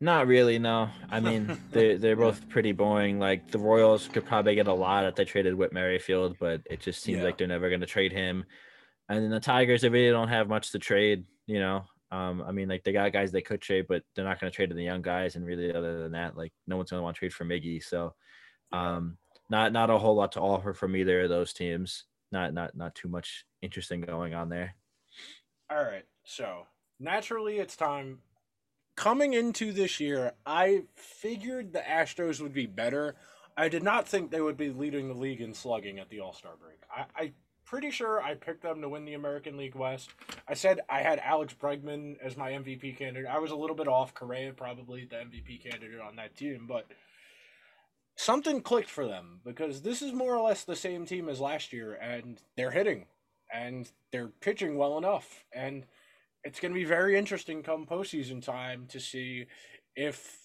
Not really, no. I mean, they they're both pretty boring. Like the Royals could probably get a lot if they traded Whit Merrifield, but it just seems yeah. like they're never going to trade him. And then the Tigers, they really don't have much to trade. You know, um, I mean, like they got guys they could trade, but they're not going to trade to the young guys. And really, other than that, like no one's going to want to trade for Miggy. So, um, not not a whole lot to offer from either of those teams. Not not not too much interesting going on there. All right, so naturally, it's time coming into this year, I figured the Astros would be better. I did not think they would be leading the league in slugging at the All Star break. I, I pretty sure I picked them to win the American League West. I said I had Alex Bregman as my MVP candidate. I was a little bit off. Correa probably the MVP candidate on that team, but something clicked for them because this is more or less the same team as last year, and they're hitting and they're pitching well enough and it's going to be very interesting come postseason time to see if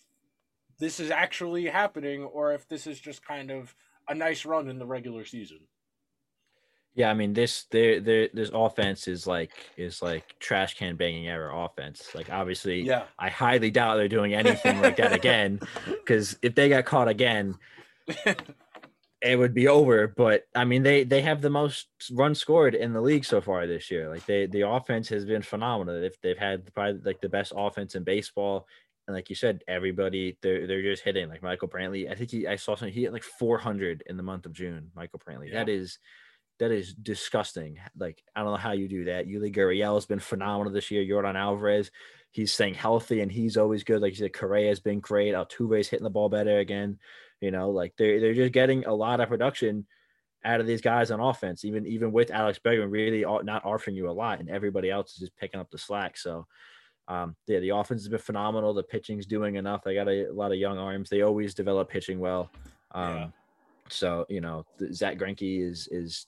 this is actually happening or if this is just kind of a nice run in the regular season. Yeah, I mean this their their this offense is like is like trash can banging error offense. Like obviously, yeah, I highly doubt they're doing anything like that again. Because if they got caught again, it would be over. But I mean, they they have the most runs scored in the league so far this year. Like they the offense has been phenomenal. They've they've had probably like the best offense in baseball. And like you said, everybody they're they're just hitting. Like Michael Brantley, I think he I saw something. He hit like 400 in the month of June. Michael Brantley. Yeah. That is that is disgusting. Like I don't know how you do that. Yuli Gurriel has been phenomenal this year. Yordan Alvarez, he's staying healthy and he's always good. Like you said, Correa has been great. Altuve's hitting the ball better again. You know, like they're they're just getting a lot of production out of these guys on offense, even even with Alex Bregman really not offering you a lot, and everybody else is just picking up the slack. So, um, yeah, the offense has been phenomenal. The pitching's doing enough. They got a, a lot of young arms. They always develop pitching well. Um, yeah. So you know, Zack Greinke is is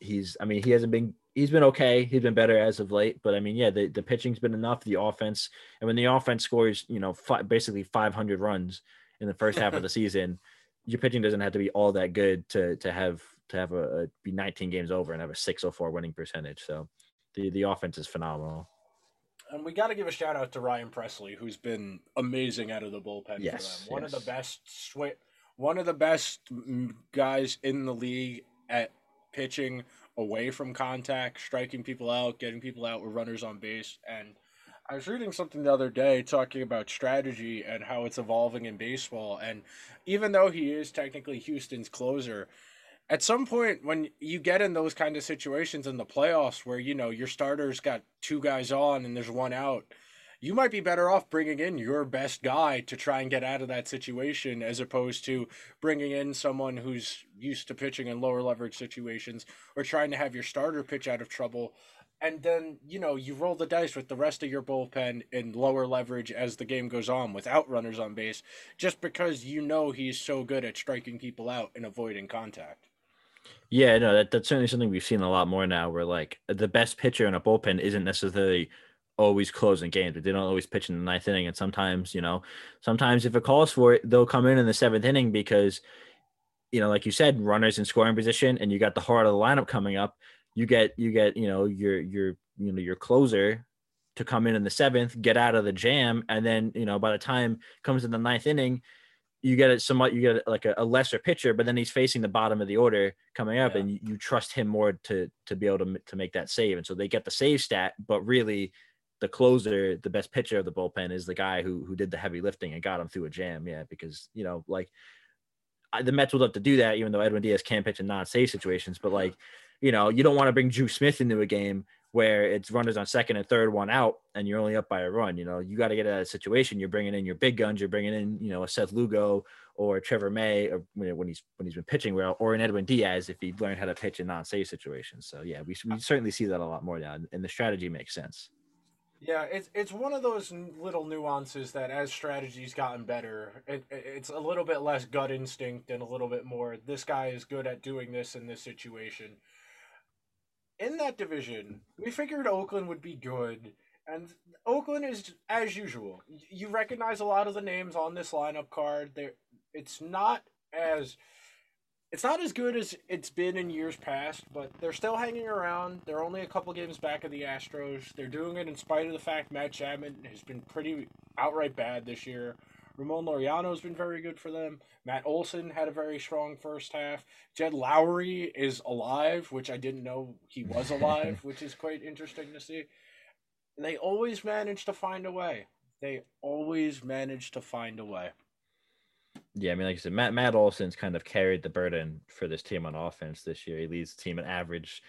he's. I mean, he hasn't been. He's been okay. He's been better as of late. But I mean, yeah, the, the pitching's been enough. The offense, and when the offense scores, you know, basically 500 runs in the first half of the season, your pitching doesn't have to be all that good to to have to have a, a be 19 games over and have a 604 winning percentage. So the the offense is phenomenal. And we got to give a shout out to Ryan Pressly, who's been amazing out of the bullpen yes, for them. One yes. of the best sw- one of the best guys in the league at pitching away from contact, striking people out, getting people out with runners on base, and I was reading something the other day talking about strategy and how it's evolving in baseball. And even though he is technically Houston's closer, at some point when you get in those kind of situations in the playoffs where, you know, your starter's got two guys on and there's one out, you might be better off bringing in your best guy to try and get out of that situation as opposed to bringing in someone who's used to pitching in lower leverage situations or trying to have your starter pitch out of trouble and then you know you roll the dice with the rest of your bullpen in lower leverage as the game goes on without runners on base just because you know he's so good at striking people out and avoiding contact. Yeah no that, that's certainly something we've seen a lot more now where like the best pitcher in a bullpen isn't necessarily always closing games but they don't always pitch in the ninth inning and sometimes you know sometimes if it calls for it they'll come in in the seventh inning because you know like you said runners in scoring position and you got the heart of the lineup coming up you get you get you know your your you know your closer to come in in the seventh, get out of the jam, and then you know by the time comes in the ninth inning, you get it somewhat you get like a, a lesser pitcher, but then he's facing the bottom of the order coming up, yeah. and you, you, trust him more to to be able to to make that save, and so they get the save stat, but really the closer, the best pitcher of the bullpen is the guy who who did the heavy lifting and got him through a jam, yeah, because you know like the Mets would love to do that, even though Edwin Diaz can't pitch in non-save situations. But like, you know, you don't want to bring Drew Smith into a game where it's runners on second and third, one out, and you're only up by a run. You know, you got to get out of that situation. You're bringing in your big guns. You're bringing in, you know, a Seth Lugo or Trevor May, or when he's when he's been pitching well, or an Edwin Diaz if he learned how to pitch in non-safe situations. So yeah, we we certainly see that a lot more now, and the strategy makes sense. Yeah, it's it's one of those little nuances that as strategy's gotten better, it, it's a little bit less gut instinct and a little bit more. This guy is good at doing this in this situation in that division, we figured Oakland would be good, and Oakland is as usual. You recognize a lot of the names on this lineup card. There, it's not as it's not as good as it's been in years past, but they're still hanging around. They're only a couple games back of the Astros. They're doing it in spite of the fact Matt Chapman has been pretty outright bad this year. Ramon Laureano's been very good for them. Matt Olson had a very strong first half. Jed Lowrie is alive, which I didn't know he was alive, which is quite interesting to see. They always manage to find a way. They always manage to find a way. Yeah, I mean, like I said, Matt Matt Olson's kind of carried the burden for this team on offense this year. He leads the team in average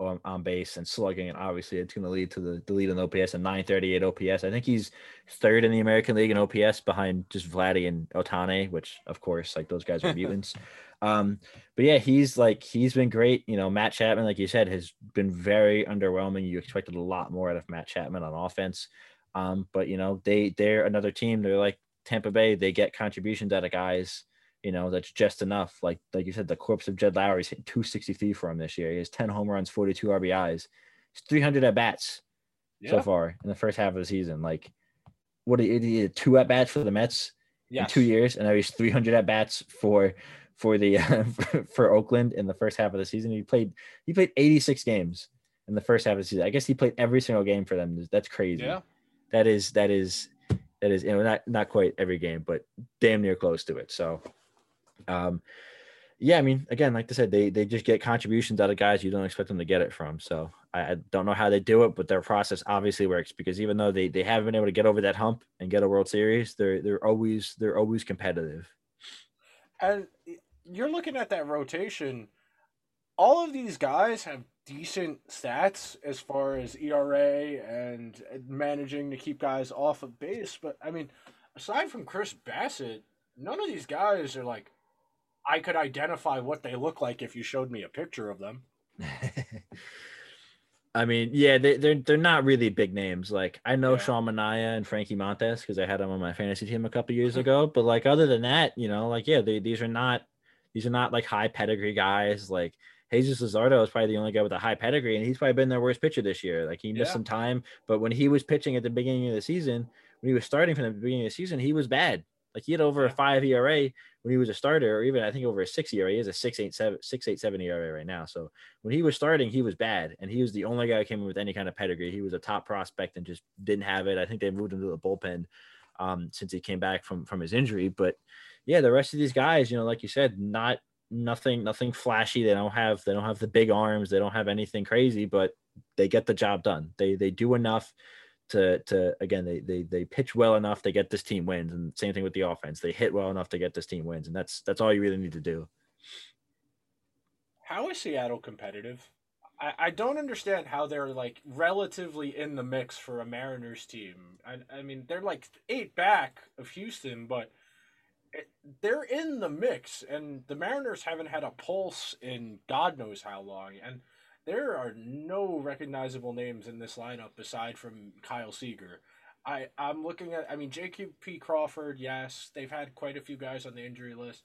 on, on base and slugging, and obviously it's going to lead to the, the lead in OPS and 938 OPS. I think he's third in the American League in OPS behind just Vladdy and Ohtani, which of course, like those guys are mutants. Um, but yeah, he's like he's been great. You know, Matt Chapman, like you said, has been very underwhelming. You expected a lot more out of Matt Chapman on offense. Um, but you know, they they're another team. They're like Tampa Bay. They get contributions out of guys you know, that's just enough. Like like you said, the corpse of Jed Lowrie's hit 263 for him this year. He has 10 home runs, 42 RBIs. He's 300 at bats yeah. so far in the first half of the season. Like, what had two at bats for the Mets yes. in two years, and now he's 300 at bats for for the uh, for Oakland in the first half of the season. He played he played 86 games in the first half of the season. I guess he played every single game for them. That's crazy. Yeah. That is that is that is you know not not quite every game, but damn near close to it. So um, yeah, I mean, again, like I said, they they just get contributions out of guys you don't expect them to get it from. So I, I, don't know how they do it, but their process obviously works because even though they they haven't been able to get over that hump and get a World Series, they're they're always they're always competitive. And you're looking at that rotation. All of these guys have decent stats as far as ERA and managing to keep guys off of base, but I mean, aside from Chris Bassitt, none of these guys are like I could identify what they look like if you showed me a picture of them. I mean, yeah, they, they're they're not really big names. Like I know yeah. Sean Manaea and Frankie Montas because I had them on my fantasy team a couple years mm-hmm. ago. But like other than that, you know, like yeah, they, these are not these are not like high pedigree guys. Like Jesus Luzardo is probably the only guy with a high pedigree, and he's probably been their worst pitcher this year. Like he missed yeah. some time, but when he was pitching at the beginning of the season, when he was starting from the beginning of the season, he was bad. Like he had over a five ERA when he was a starter, or even I think over a six ERA. He has a six eight seven six eight seven ERA right now. So when he was starting, he was bad, and he was the only guy who came in with any kind of pedigree. He was a top prospect and just didn't have it. I think they moved him to the bullpen um, since he came back from from his injury. But yeah, the rest of these guys, you know, like you said, not nothing nothing flashy. They don't have they don't have the big arms. They don't have anything crazy, but they get the job done. They they do enough to to again they they they pitch well enough to get this team wins and same thing with the offense. They hit well enough to get this team wins and that's that's all you really need to do. How is seattle competitive? I i don't understand how they're like relatively in the mix for a mariners team. I, I mean they're like eight back of houston but it, they're in the mix and the mariners haven't had a pulse in god knows how long and there are no recognizable names in this lineup aside from Kyle Seager. I I'm looking at I mean JQP Crawford, yes, they've had quite a few guys on the injury list.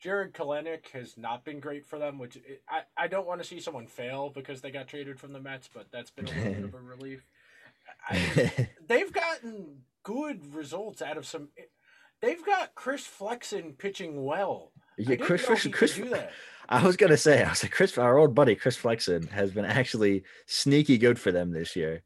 Jarred Kelenic has not been great for them, which it, I I don't want to see someone fail because they got traded from the Mets, but that's been a little bit of a relief. I, they've gotten good results out of some. They've got Chris Flexen pitching well. Yeah, Chris, Chris, Chris, I was gonna say, I was like, Chris, our old buddy Chris Flexen has been actually sneaky good for them this year.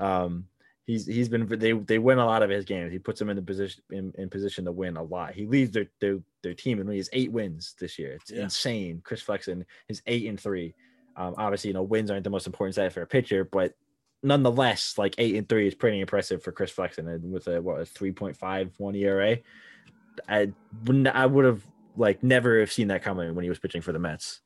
Um, he's he's been they they win a lot of his games. He puts them in the position in, in position to win a lot. He leads their their, their team and he has eight wins this year. It's yeah. insane. Chris Flexen is eight and three. Um, obviously, you know, wins aren't the most important stat for a pitcher, but nonetheless, like eight and three is pretty impressive for Chris Flexen and with a what a three point five one ERA. I wouldn't I would have like never have seen that coming when he was pitching for the Mets.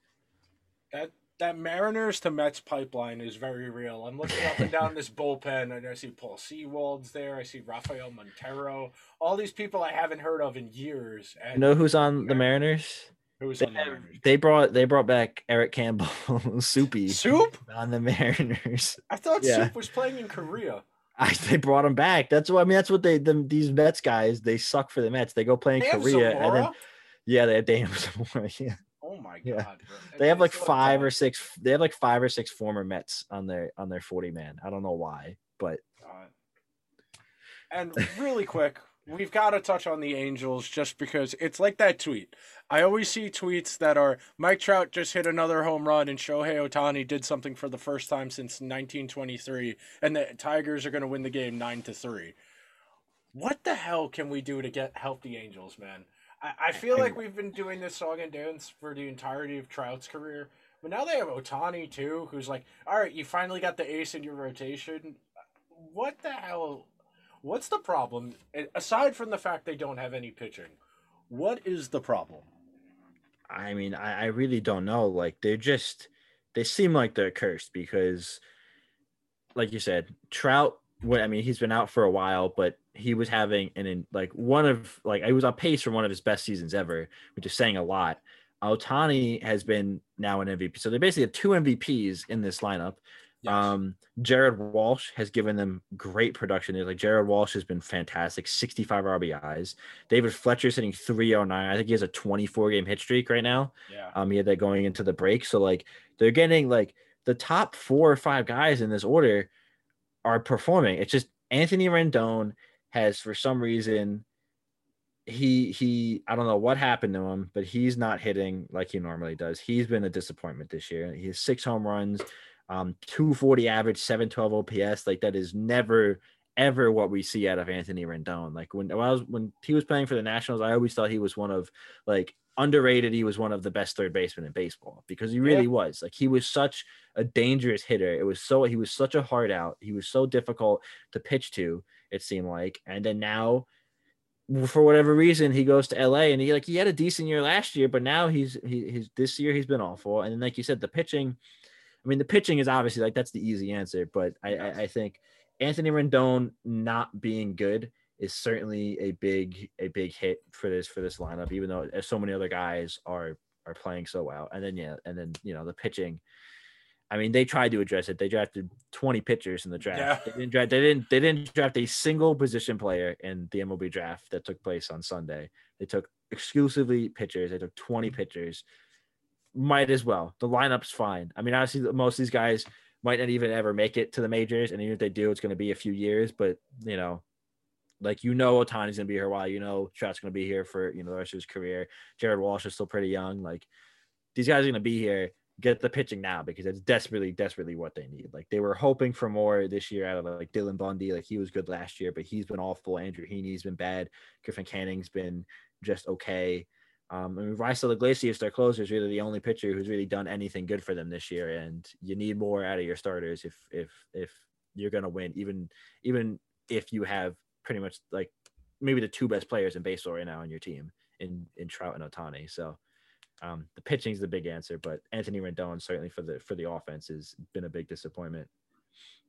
That that Mariners to Mets pipeline is very real. I'm looking up and down this bullpen, and I see Paul Sewald's there. I see Rafael Montero. All these people I haven't heard of in years. And You know who's on the Mariners? who's They, on the Mariners? they brought they brought back Eric Campbell, Soupy, Soup? on the Mariners. I thought Yeah. Soup was playing in Korea. I, they brought him back. That's what I mean. That's what they them these Mets guys they suck for the Mets. They go play in They Korea and then? Yeah, they have Zamora. Yeah. Oh my god. Yeah. They have like five or six. They have like five or six former Mets on their on their forty man. I don't know why, but God. And really quick, we've got to touch on the Angels just because it's like that tweet. I always see tweets that are Mike Trout just hit another home run and Shohei Ohtani did something for the first time since 1923 and the Tigers are going to win the game 9 to 3. What the hell can we do to get help the Angels, man? I, I feel like we've been doing this song and dance for the entirety of Trout's career. But now they have Ohtani too, who's like, all right, you finally got the ace in your rotation. What the hell? What's the problem? Aside from the fact they don't have any pitching, what is the problem? I mean, I, I really don't know. Like they're just they seem like they're cursed because, like you said, Trout. What I mean, he's been out for a while, but he was having an in like one of like I was on pace for one of his best seasons ever, which is saying a lot. Ohtani has been now an MVP, so they basically have two MVPs in this lineup. Um, Jared Walsh has given them great production. Like Jared Walsh has been fantastic, 65 RBIs. David Fletcher's hitting 309. I think he has a 24 game hit streak right now. yeah. Um, he had that going into the break. So like they're getting like the top four or five guys in this order are performing. It's just Anthony Rendon has for some reason he he I don't know what happened to him, but he's not hitting like he normally does. He's been a disappointment this year. He has six home runs, um, 240 average, 712 OPS. Like that is never ever what we see out of Anthony Rendon. Like when, when I was when he was playing for the Nationals, I always thought he was one of like underrated. He was one of the best third basemen in baseball because he really Yeah. was. Like he was such a dangerous hitter. It was so he was such a hard out. He was so difficult to pitch to. It seemed like, and then now for whatever reason he goes to LA and he like he had a decent year last year, but now he's he he's this year he's been awful. And then like you said, the pitching, I mean the pitching is obviously like that's the easy answer, but I I, I think Anthony Rendon not being good is certainly a big a big hit for this for this lineup, even though so many other guys are are playing so well. And then yeah, and then you know the pitching. I mean, they tried to address it. They drafted 20 pitchers in the draft. Yeah. They didn't draft. They didn't. They didn't draft a single position player in the MLB draft that took place on Sunday. They took exclusively pitchers. They took 20 mm-hmm. pitchers. Might as well. The lineup's fine. I mean, honestly, most of these guys might not even ever make it to the majors, and even if they do, it's going to be a few years. But you know, like you know, Ohtani's going to be here a while. You know, Trout's going to be here for you know the rest of his career. Jared Walsh is still pretty young. Like these guys are going to be here. Get the pitching now because it's desperately, desperately what they need. Like they were hoping for more this year out of like Dylan Bundy. Like he was good last year, but he's been awful. Andrew Heaney's been bad. Griffin Canning's been just okay. Um, I mean, Raisel Iglesias, their closer, is really the only pitcher who's really done anything good for them this year. And you need more out of your starters if if if you're gonna win, even even if you have pretty much like maybe the two best players in baseball right now on your team in in Trout and Ohtani. So um, the pitching is the big answer, but Anthony Rendon certainly for the for the offense has been a big disappointment.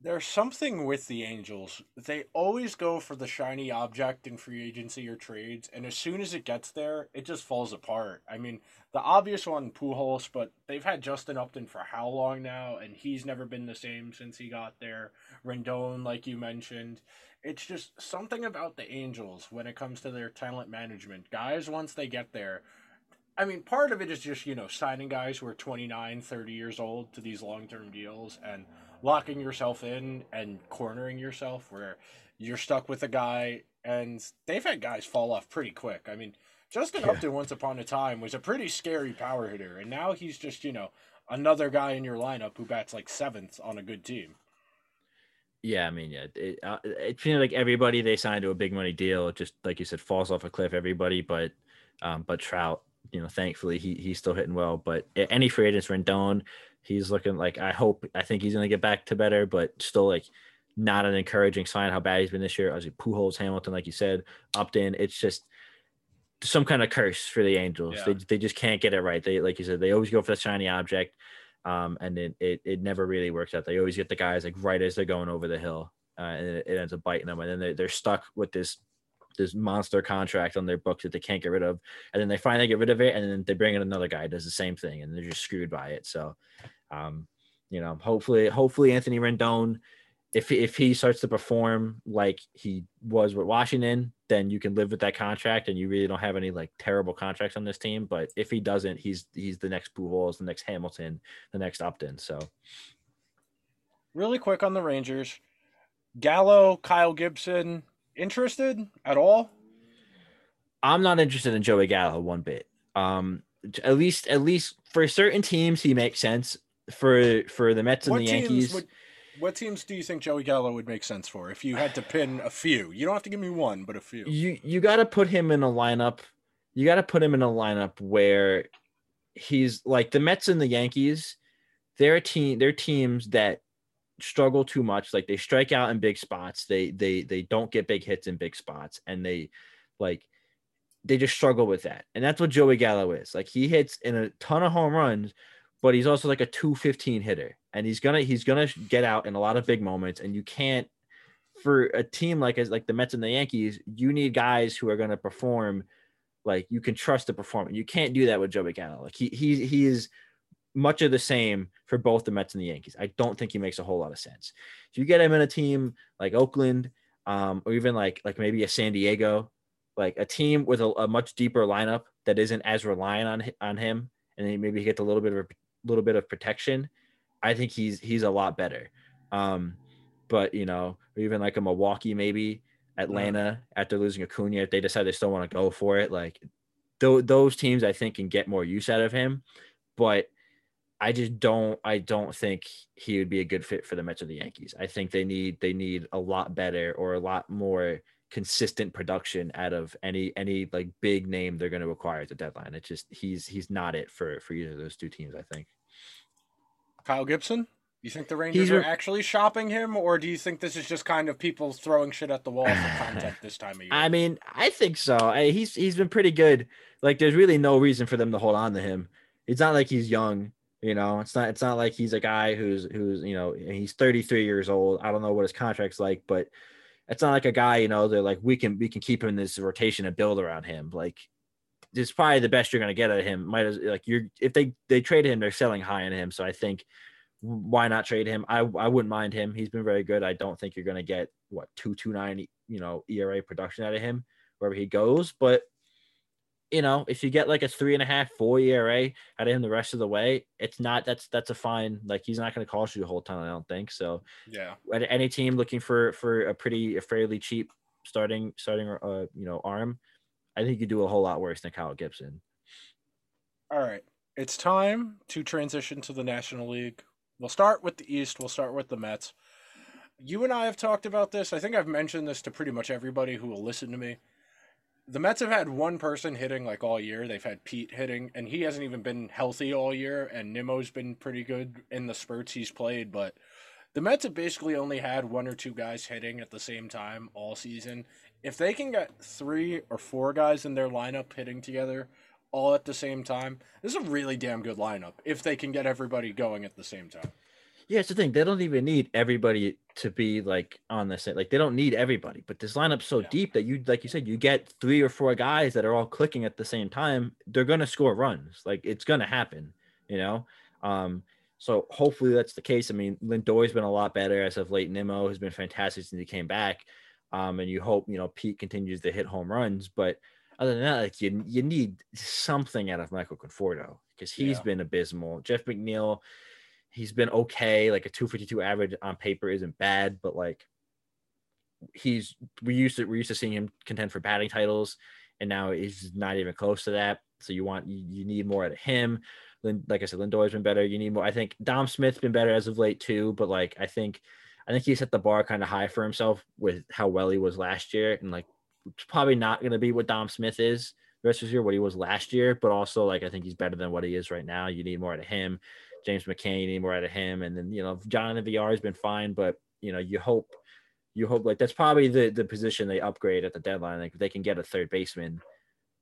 There's something with the Angels. They always go for the shiny object in free agency or trades, and as soon as it gets there, it just falls apart. I mean, the obvious one, Pujols, but they've had Justin Upton for how long now, and he's never been the same since he got there. Rendon, like you mentioned. It's just something about the Angels when it comes to their talent management. Guys, once they get there, I mean, part of it is just, you know, signing guys who are 29, 30 years old to these long term deals and locking yourself in and cornering yourself where you're stuck with a guy. And they've had guys fall off pretty quick. I mean, Justin Upton, once upon a time, was a pretty scary power hitter. And now he's just, you know, another guy in your lineup who bats like seventh on a good team. Yeah, I mean, yeah, it, uh, it seems like everybody they signed to a big money deal, just like you said, falls off a cliff. Everybody, but um, but Trout, you know, thankfully he he's still hitting well. But any free agents, Rendon, he's looking like I hope I think he's gonna get back to better, but still like not an encouraging sign how bad he's been this year. As Pujols, Hamilton, like you said, Upton, it's just some kind of curse for the Angels. Yeah. They they just can't get it right. They like you said, they always go for the shiny object. Um, and it, it it never really works out. They always get the guys like right as they're going over the hill, uh, and it, it ends up biting them. And then they're, they're stuck with this this monster contract on their books that they can't get rid of, and then they finally get rid of it, and then they bring in another guy does the same thing, and they're just screwed by it. So, um, you know, hopefully, hopefully Anthony Rendon if if he starts to perform like he was with Washington, then you can live with that contract, and you really don't have any like terrible contracts on this team. But if he doesn't, he's he's the next Pujols, the next Hamilton, the next Upton. So, really quick on the Rangers, Gallo, Kyle Gibson, interested at all? I'm not interested in Joey Gallo one bit. Um, at least at least for certain teams, he makes sense. For for the Mets and what the Yankees. Would, what teams do you think Joey Gallo would make sense for if you had to pin a few? You don't have to give me one, but a few. You you got to put him in a lineup. You got to put him in a lineup where he's like the Mets and the Yankees. They're a team. They're teams that struggle too much. Like they strike out in big spots. They they they don't get big hits in big spots, and they like they just struggle with that. And that's what Joey Gallo is. Like he hits in a ton of home runs, but he's also like a 215 hitter and he's gonna he's gonna get out in a lot of big moments and you can't for a team like as like the Mets and the Yankees you need guys who are gonna perform like you can trust the performance you can't do that with Joey Gallo like he he he is much of the same for both the Mets and the Yankees I don't think he makes a whole lot of sense if you get him in a team like Oakland um, or even like like maybe a San Diego like a team with a, a much deeper lineup that isn't as reliant on on him and then maybe he gets a little bit of a little bit of protection, I think he's he's a lot better. Um, but you know, or even like a Milwaukee, maybe Atlanta after losing Acuna, if they decide they still want to go for it, like th- those teams, I think can get more use out of him. But I just don't I don't think he would be a good fit for the Mets or the Yankees. I think they need they need a lot better or a lot more consistent production out of any any like big name they're going to acquire at the deadline. It's just he's he's not it for for either of those two teams. I think. Kyle Gibson. You think the Rangers are actually shopping him, or do you think this is just kind of people throwing shit at the wall for content this time of year? I mean, I think so. I, he's he's been pretty good. Like, there's really no reason for them to hold on to him. It's not like he's young, you know. It's not it's not like he's a guy who's who's you know he's 33 years old. I don't know what his contract's like, but it's not like a guy, you know, they're like, we can we can keep him in this rotation and build around him. Like it's probably the best you're gonna get out of him. Might as like you're if they they trade him, they're selling high on him. So I think why not trade him? I I wouldn't mind him. He's been very good. I don't think you're gonna get what two two nine you know ERA production out of him wherever he goes, but you know, if you get like a three and a half, four ERA out of him the rest of the way, it's not that's that's a fine. Like he's not going to cost you the whole ton. I don't think so. Yeah. Any team looking for for a pretty a fairly cheap starting starting uh you know arm, I think you do a whole lot worse than Kyle Gibson. All right, it's time to transition to the National League. We'll start with the East. We'll start with the Mets. You and I have talked about this. I think I've mentioned this to pretty much everybody who will listen to me the Mets have had one person hitting like all year. They've had Pete hitting, and he hasn't even been healthy all year. And Nimmo's been pretty good in the spurts he's played, but the Mets have basically only had one or two guys hitting at the same time all season. If they can get three or four guys in their lineup hitting together all at the same time, this is a really damn good lineup. If they can get everybody going at the same time. Yeah, it's the thing. They don't even need everybody to be like on the same. Like they don't need everybody, but this lineup's so yeah. deep that you, like you said, you get three or four guys that are all clicking at the same time. They're gonna score runs. Like it's gonna happen. You know. Um. So hopefully that's the case. I mean, Lindor's been a lot better as of late. Nimmo has been fantastic since he came back. Um, and you hope you know Pete continues to hit home runs, but other than that, like you you need something out of Michael Conforto because he's yeah. been abysmal. Jeff McNeil he's been okay. Like a 252 average on paper isn't bad, but like he's we used to we used to seeing him contend for batting titles, and now he's not even close to that. So you want you, you need more out of him. Like I said, Lindor's been better. You need more. I think Dom Smith's been better as of late too, but like I think I think he set the bar kind of high for himself with how well he was last year, and like it's probably not going to be what Dom Smith is the rest of this year, what he was last year, but also like I think he's better than what he is right now. You need more out of him. James McCann, anymore out of him. And then, you know, John Jonathan Villar has been fine, but you know, you hope you hope like that's probably the the position they upgrade at the deadline. Like if they can get a third baseman,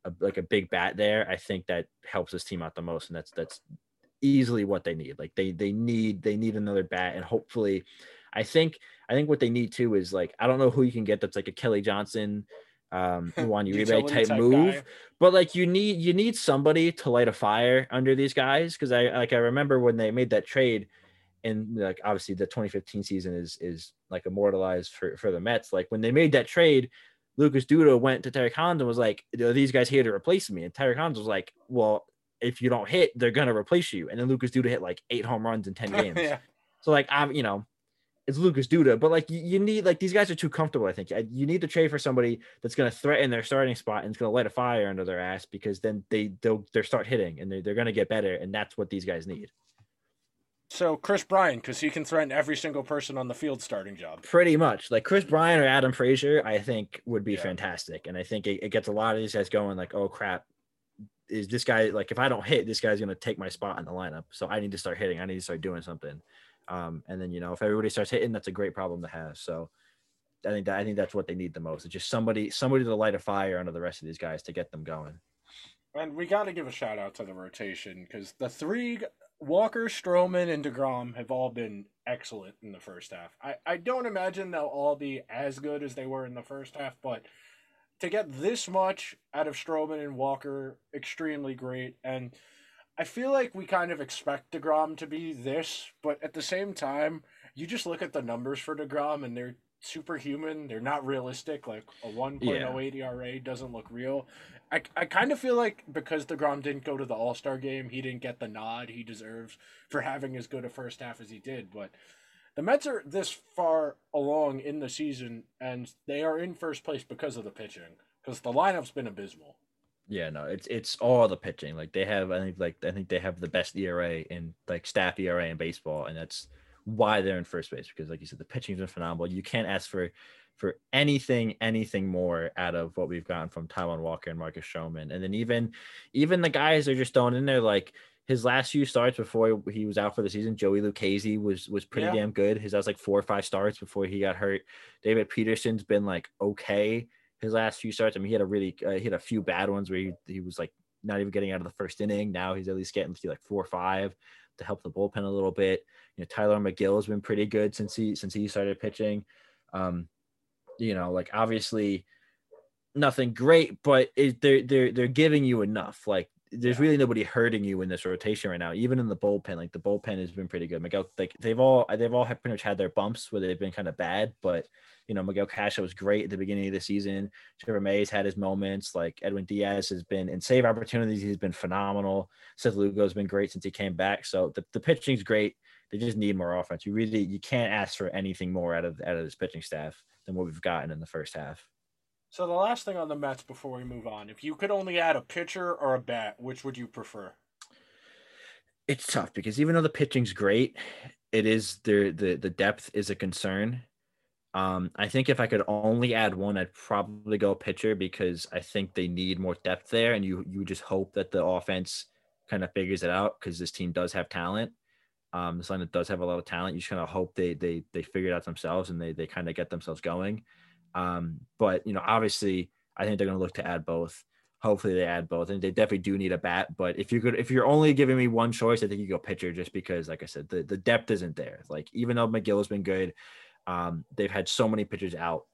a, like a big bat there, I think that helps this team out the most. And that's that's easily what they need. Like they they need they need another bat, and hopefully, I think I think what they need too is like I don't know who you can get that's like a Kelly Johnson, um, Juan Uribe type type move, guy. but like you need you need somebody to light a fire under these guys because I like I remember when they made that trade, and like obviously the 2015 season is is like immortalized for for the Mets. Like when they made that trade. Lucas Duda went to Terry Collins and was like, "Are these guys here to replace me?" And Terry Collins was like, "Well, if you don't hit, they're gonna replace you." And then Lucas Duda hit like eight home runs in ten games. yeah. So like I'm, you know, it's Lucas Duda, but like you, you need like these guys are too comfortable. I think you need to trade for somebody that's going to threaten their starting spot and it's going to light a fire under their ass because then they they'll they start hitting and they're, they're going to get better and that's what these guys need. So Chris Bryant, because he can threaten every single person on the field starting job. Pretty much like Chris Bryant or Adam Frazier, I think would be Yeah. fantastic, and I think it, it gets a lot of these guys going. Like, oh crap, is this guy like if I don't hit, this guy's going to take my spot in the lineup, so I need to start hitting. I need to start doing something. Um, and then you know if everybody starts hitting, that's a great problem to have. So I think that I think that's what they need the most. It's just somebody somebody to light a fire under the rest of these guys to get them going. And we got to give a shout out to the rotation because the three Walker, Stroman, and Degrom have all been excellent in the first half. I, I don't imagine they'll all be as good as they were in the first half, but to get this much out of Stroman and Walker, extremely great. And I feel like we kind of expect Degrom to be this, but at the same time, you just look at the numbers for Degrom and they're superhuman. They're not realistic. Like a 1.08 ERA doesn't look real. I, I kind of feel like because DeGrom didn't go to the All Star game, he didn't get the nod he deserves for having as good a first half as he did. But the Mets are this far along in the season, and they are in first place because of the pitching. Because the lineup's been abysmal. Yeah, no, it's it's all the pitching. Like they have, I think, like I think they have the best ERA in like staff ERA in baseball, and that's why they're in first base. Because, like you said, the pitching's been phenomenal. You can't ask for for anything, anything more out of what we've gotten from Taijuan Walker and Marcus Stroman, and then even even the guys are just throwing in there like. His last few starts before he was out for the season, Joey Lucchesi was was pretty Yeah. damn good. His last like four or five starts before he got hurt. David Peterson's been like okay his last few starts. I mean, he had a really uh, he had a few bad ones where he, he was like not even getting out of the first inning. Now he's at least getting to like four or five to help the bullpen a little bit. You know, Tylor Megill has been pretty good since he since he started pitching. Um, you know, like obviously nothing great, but it, they're they're they're giving you enough. Like there's really nobody hurting you in this rotation right now. Even in the bullpen, like the bullpen has been pretty good. Miguel, like they've all they've all pretty much had their bumps where they've been kind of bad, but you know Miguel Casha was great at the beginning of the season. Trevor Mays had his moments. Like Edwin Diaz has been in save opportunities. He's been phenomenal. Seth Lugo has been great since he came back. So the, the pitching's great. They just need more offense. You really you can't ask for anything more out of out of this pitching staff than what we've gotten in the first half. So the last thing on the Mets before we move on, if you could only add a pitcher or a bat, which would you prefer? it's tough because even though the pitching's great, it is the the the depth is a concern. Um, I think if I could only add one, I'd probably go pitcher because I think they need more depth there, and you you just hope that the offense kind of figures it out because this team does have talent. Um, this lineup does have a lot of talent. You just kind of hope they they they figure it out themselves and they they kind of get themselves going. Um, but you know, obviously, I think they're going to look to add both. Hopefully they add both and they definitely do need a bat but if you could if you're only giving me one choice i think you go pitcher just because like i said the, the depth isn't there. Like even though megill has been good um they've had so many pitchers out.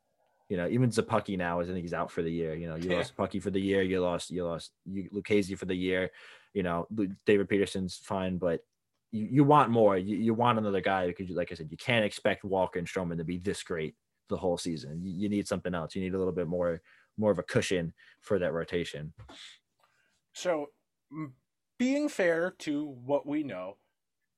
You know even Szapucki now is i think he's out for the year. You know you Yeah. lost Szapucki for the year you lost you lost you Lucchesi for the year. You know david peterson's fine but you, you want more. You, you want another guy because you, like i said you can't expect walker and Stroman to be this great the whole season you, need something else you need a little bit more more of a cushion for that rotation So, being fair to what we know,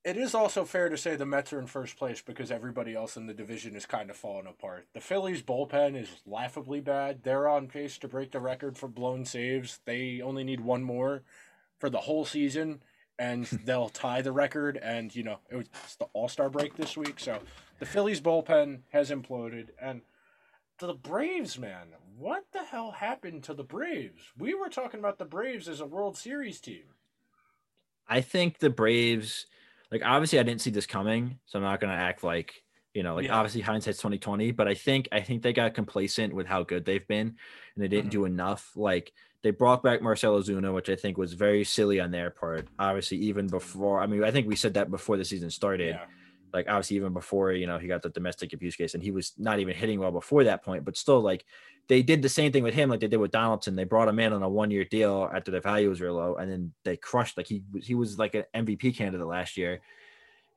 it is also fair to say the Mets are in first place because everybody else in the division is kind of falling apart. The Phillies' bullpen is laughably bad. They're on pace to break the record for blown saves. They only need one more for the whole season, and they'll tie the record. And, you know, it was it's the All Star break this week. So, the Phillies' bullpen has imploded. And the Braves, man, what the hell happened to the Braves? We were talking about the Braves as a World Series team. I think the Braves, like obviously I didn't see this coming, so I'm not gonna act like you know, like Yeah. obviously hindsight's 2020, but I think I think they got complacent with how good they've been and they didn't Mhm. do enough. Like They brought back Marcell Ozuna, which I think was very silly on their part. Obviously, even before I mean, I think we said that before the season started. Yeah. Like obviously, even before you know he got the domestic abuse case, and he was not even hitting well before that point. But still, like they did the same thing with him, like they did with Donaldson. They brought him in on a one-year deal after the value was real low, and then they crushed. Like he was- he was like an MVP candidate last year,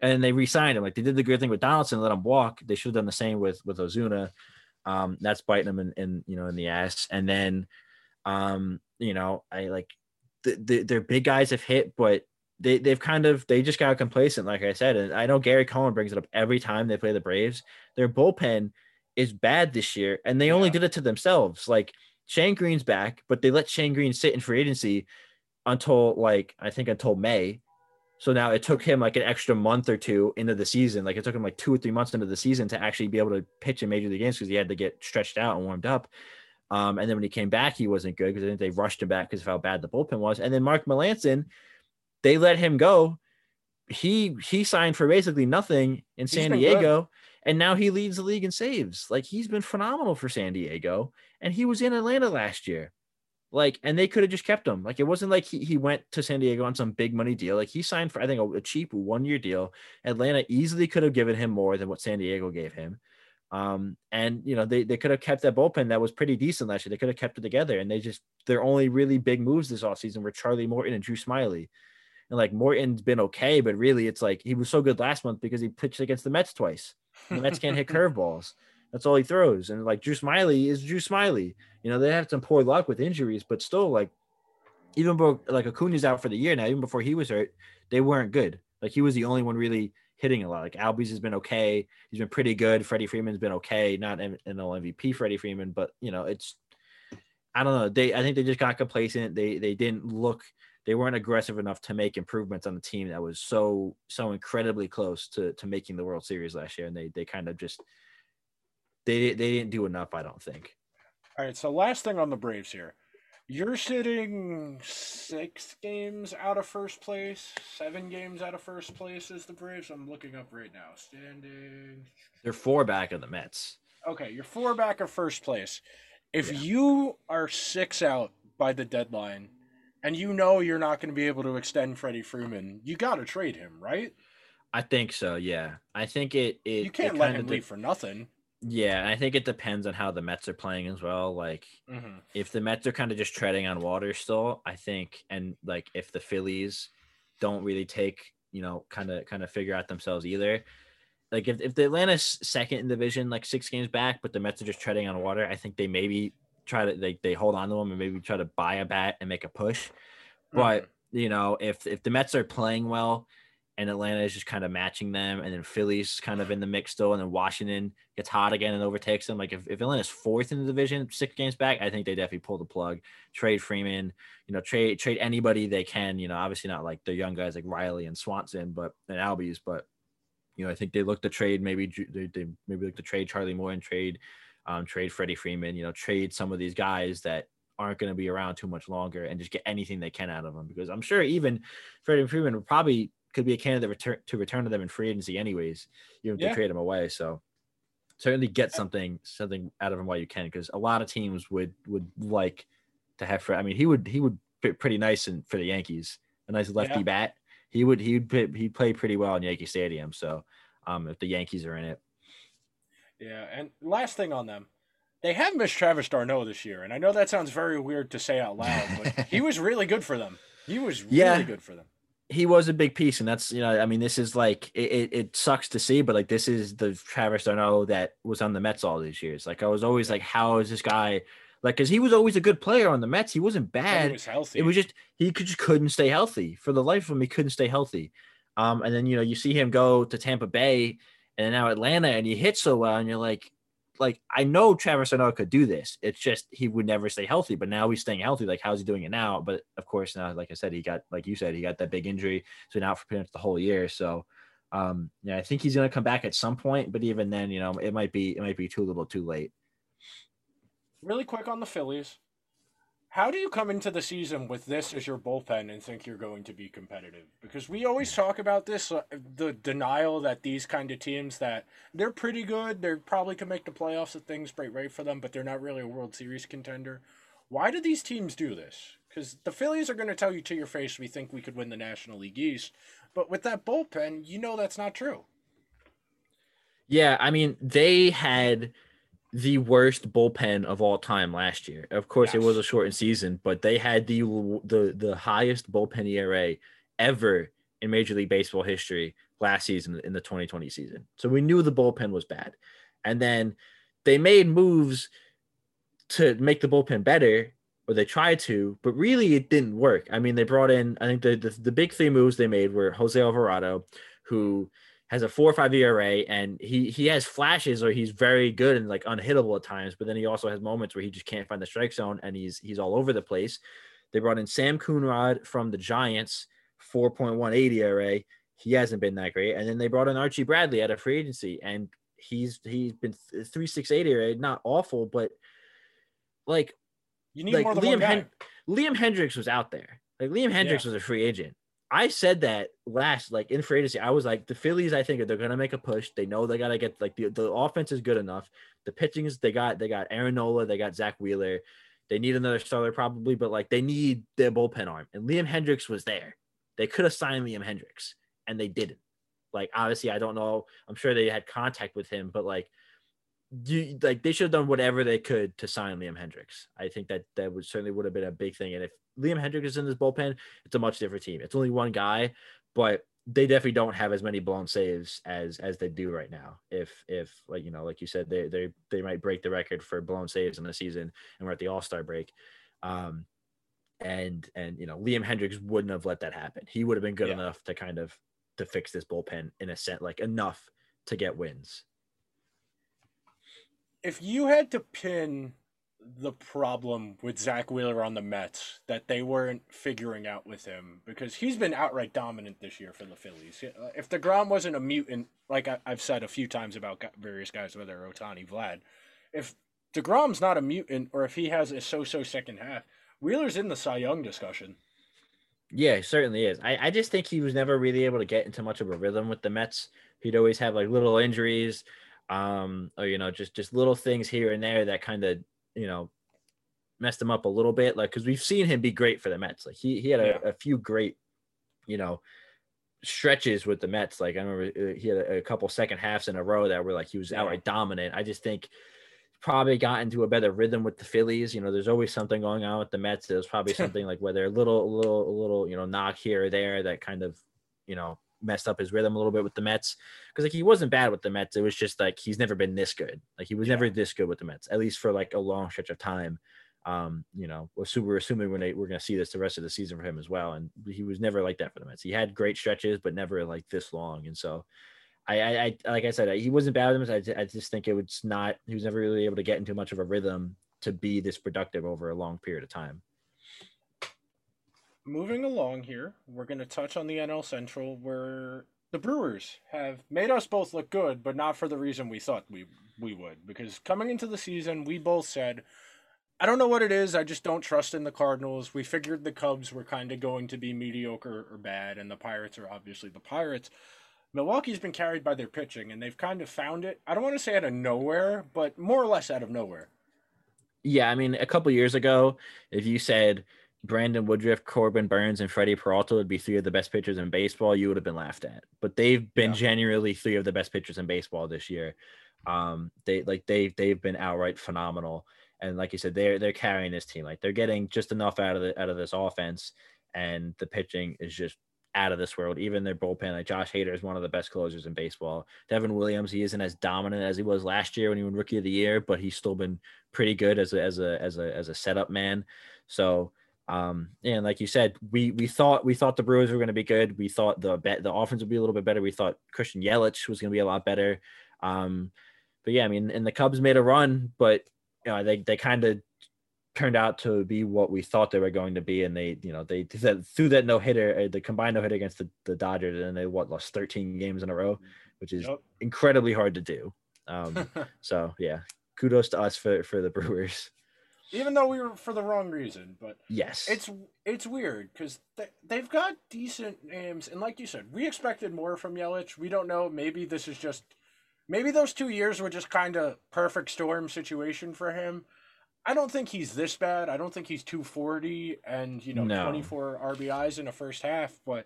and then they re-signed him. Like they did the good thing with Donaldson, let him walk. They should have done the same with with Ozuna. Um, that's biting them in, in you know in the ass. And then, um, you know, I like the, the their big guys have hit, but they they've kind of they just got complacent, like I said. And I know Gary Cohen brings it up every time they play the Braves. Their bullpen is bad this year, and they only did it to themselves. Like Shane Greene's back, but they let Shane Greene sit in free agency until like I think until May. So now it took him like an extra month or two into the season. Like it took him like two or three months into the season to actually be able to pitch in major league games because he had to get stretched out and warmed up. Um, and then when he came back, he wasn't good because I think they rushed him back because of how bad the bullpen was. And then Mark Melancon, they let him go. He he signed for basically nothing in He's San Diego, and now he leads the league in saves. Like he's been phenomenal for San Diego, and he was in Atlanta last year. Like, and they could have just kept him. Like, it wasn't like he, he went to San Diego on some big money deal. Like, he signed for, I think, a, a cheap one year deal. Atlanta easily could have given him more than what San Diego gave him. Um, and, you know, they, they could have kept that bullpen that was pretty decent last year. They could have kept it together. And they just, their only really big moves this offseason were Charlie Morton and Drew Smyly. And like Morton's been okay, but really it's like he was so good last month because he pitched against the Mets twice. The Mets can't hit curveballs. That's all he throws. And like Drew Smyly is Drew Smyly. You know, they had some poor luck with injuries, but still, like, even though like Acuna's out for the year now, even before he was hurt, they weren't good. Like he was the only one really hitting a lot. Like Albies has been okay. He's been pretty good. Freddie Freeman's been okay. Not an MVP Freddie Freeman, but you know, it's I don't know. They I think they just got complacent. They they didn't look they weren't aggressive enough to make improvements on the team that was so so incredibly close to to making the World Series last year. And they they kind of just they they didn't do enough, I don't think. All right, so last thing on the Braves here. You're sitting six games out of first place, seven games out of first place is the Braves. I'm looking up right now. Standing. They're four back of the Mets. Okay, you're four back of first place. If Yeah. you are six out by the deadline and you know you're not going to be able to extend Freddie Freeman, you got to trade him, right? I think so. Yeah, I think it. it You can't it let him leave for nothing. Yeah, I think it depends on how the Mets are playing as well. Like, Mm-hmm. if the Mets are kind of just treading on water still, I think, and like if the Phillies don't really take, you know, kind of kind of figure out themselves either. Like if, if the Atlanta's second in division, like six games back, but the Mets are just treading on water, I think they maybe try to they, they hold on to them and maybe try to buy a bat and make a push. But you know, if if the Mets are playing well and Atlanta is just kind of matching them, and then Philly's kind of in the mix still, and then Washington gets hot again and overtakes them. Like if, if Atlanta's fourth in the division, six games back, I think they definitely pull the plug, trade Freeman, you know, trade trade anybody they can. You know, obviously not like the young guys like Riley and Swanson, but and Albies, but you know, I think they look to trade maybe they, they maybe look to trade Charlie Moore and trade um, trade Freddie Freeman. You know, trade some of these guys that aren't going to be around too much longer and just get anything they can out of them because I'm sure even Freddie Freeman would probably could be a candidate return to return to them in free agency anyways, even if Yeah. they trade him away. So certainly get something something out of him while you can because a lot of teams would would like to have. Fred. I mean, he would he would fit pretty nice in for the Yankees, a nice lefty Yeah. bat. He would he would play- he'd play pretty well in Yankee Stadium. So um, if the Yankees are in it, Yeah, and last thing on them, they have missed Travis d'Arnaud this year, and I know that sounds very weird to say out loud, but he was really good for them. He was really Yeah. good for them. He was a big piece, and that's you know, I mean, this is like it, it, it sucks to see, but like this is the Travis d'Arnaud that was on the Mets all these years. Like I was always like, how is this guy? Like, because he was always a good player on the Mets. He wasn't bad. he was healthy. It was just he could just couldn't stay healthy for the life of him. He couldn't stay healthy. Um, and then you know you see him go to Tampa Bay and now Atlanta, and he hits so well, and you're like, like I know Travis d'Arnaud could do this. It's just he would never stay healthy. But now he's staying healthy. Like how's he doing it now? But of course now, like I said, he got like you said, he got that big injury, so now for pretty much the whole year. So. Um, yeah, I think he's gonna come back at some point, but even then, you know, it might be it might be too little, too late. really quick on the Phillies. How do you come into the season with this as your bullpen and think you're going to be competitive? Because we always talk about this, uh, the denial that these kind of teams that they're pretty good, they probably can make the playoffs if things break right for them, but they're not really a World Series contender. Why do these teams do this? Because the Phillies are going to tell you to your face, we think we could win the National League East. But with that bullpen, you know that's not true. Yeah, I mean, they had the worst bullpen of all time last year. Of course, yes. it was a shortened season, but they had the the the highest bullpen ERA ever in Major League Baseball history last season in the 2020 season. So we knew the bullpen was bad. And then they made moves to make the bullpen better, or they tried to, but really it didn't work. I mean, they brought in, I think the, the, the big three moves they made were Jose Alvarado, who has a four or five ERA, and he he has flashes or he's very good and like unhittable at times, but then he also has moments where he just can't find the strike zone and he's he's all over the place. They brought in Sam Coonrod from the Giants, 4.18 ERA. He hasn't been that great. And then they brought in Archie Bradley out of free agency, and he's he's been 3.68 ERA, not awful, but like you need like more than Liam one guy. Hen- Liam Hendriks was out there. Like Liam Hendriks yeah. was a free agent. I said that last, like in free agency, I was like, the Phillies, I think they're gonna make a push. They know they gotta get like the, the offense is good enough. The pitching is they got they got Aaron Nola, they got Zack Wheeler. They need another starter probably, but like they need their bullpen arm. And Liam Hendriks was there. They could have signed Liam Hendriks and they didn't. Like obviously, I don't know. I'm sure they had contact with him, but like you like they should have done whatever they could to sign Liam Hendriks. I think that that would certainly would have been a big thing. And if Liam Hendriks is in this bullpen, it's a much different team. It's only one guy, but they definitely don't have as many blown saves as as they do right now. If if like you know, like you said, they they they might break the record for blown saves in the season, and we're at the All Star break. Um, and and you know, Liam Hendriks wouldn't have let that happen. He would have been good yeah. enough to kind of to fix this bullpen in a sense, like enough to get wins. If you had to pin the problem with Zack Wheeler on the Mets that they weren't figuring out with him because he's been outright dominant this year for the Phillies. Uh, if DeGrom wasn't a mutant, like I, have said a few times about various guys, whether Ohtani, Vlad, if DeGrom's not a mutant or if he has a so-so second half, Wheeler's in the Cy Young discussion. Yeah, he certainly is. I, I just think he was never really able to get into much of a rhythm with the Mets. He'd always have like little injuries, um, or you know, just just little things here and there that kind of you know, messed him up a little bit. Like, because we've seen him be great for the Mets. Like, he he had a, yeah. a few great, you know, stretches with the Mets. Like, I remember uh, he had a, a couple second halves in a row that were like he was outright dominant. I just think probably got into a better rhythm with the Phillies. You know, there's always something going on with the Mets. There's probably something like whether a little, a little, a little, you know, knock here or there that kind of, you know, messed up his rhythm a little bit with the Mets because like he wasn't bad with the Mets. It was just like he's never been this good. Like he was yeah. never this good with the Mets, at least for like a long stretch of time. Um, you know, we're, assuming we're gonna, we're gonna see this the rest of the season for him as well. And he was never like that for the Mets. He had great stretches, but never like this long. And so, I, I, I like I said, he wasn't bad with them. I, I just think it was not. He was never really able to get into much of a rhythm to be this productive over a long period of time moving along here, we're going to touch on the NL Central where the Brewers have made us both look good, but not for the reason we thought we we would. Because coming into the season, we both said, I don't know what it is. I just don't trust in the Cardinals. We figured the Cubs were kind of going to be mediocre or bad, and the Pirates are obviously the Pirates. Milwaukee's been carried by their pitching, and they've kind of found it. I don't want to say out of nowhere, but more or less out of nowhere. Yeah, I mean, a couple years ago, if you said Brandon Woodruff, Corbin Burnes, and Freddie Peralta would be three of the best pitchers in baseball, you would have been laughed at. But they've been yeah. genuinely three of the best pitchers in baseball this year. Um, they like they they've been outright phenomenal. And like you said, they're they're carrying this team. Like they're getting just enough out of the out of this offense, and the pitching is just out of this world. Even their bullpen, like Josh Hader is one of the best closers in baseball. Devin Williams, he isn't as dominant as he was last year when he won Rookie of the Year, but he's still been pretty good as a as a as a as a setup man. So um, and like you said, we we thought we thought the Brewers were going to be good. We thought the bet the offense would be a little bit better. We thought Christian Yelich was going to be a lot better. Um, but yeah, I mean, and the Cubs made a run, but you know, they they kind of turned out to be what we thought they were going to be, and they you know they that, threw that no hitter, uh, the combined no hitter against the, the Dodgers, and they what lost 13 games in a row, which is yep. incredibly hard to do. Um, so yeah, kudos to us for for the Brewers even though we were for the wrong reason. But yes, it's it's weird because they they've got decent names, and like you said, we expected more from Yelich. We don't know. Maybe this is just maybe those two years were just kind of perfect storm situation for him. I don't think he's this bad. I don't think he's 240 and you know No. 24 RBIs in the first half, but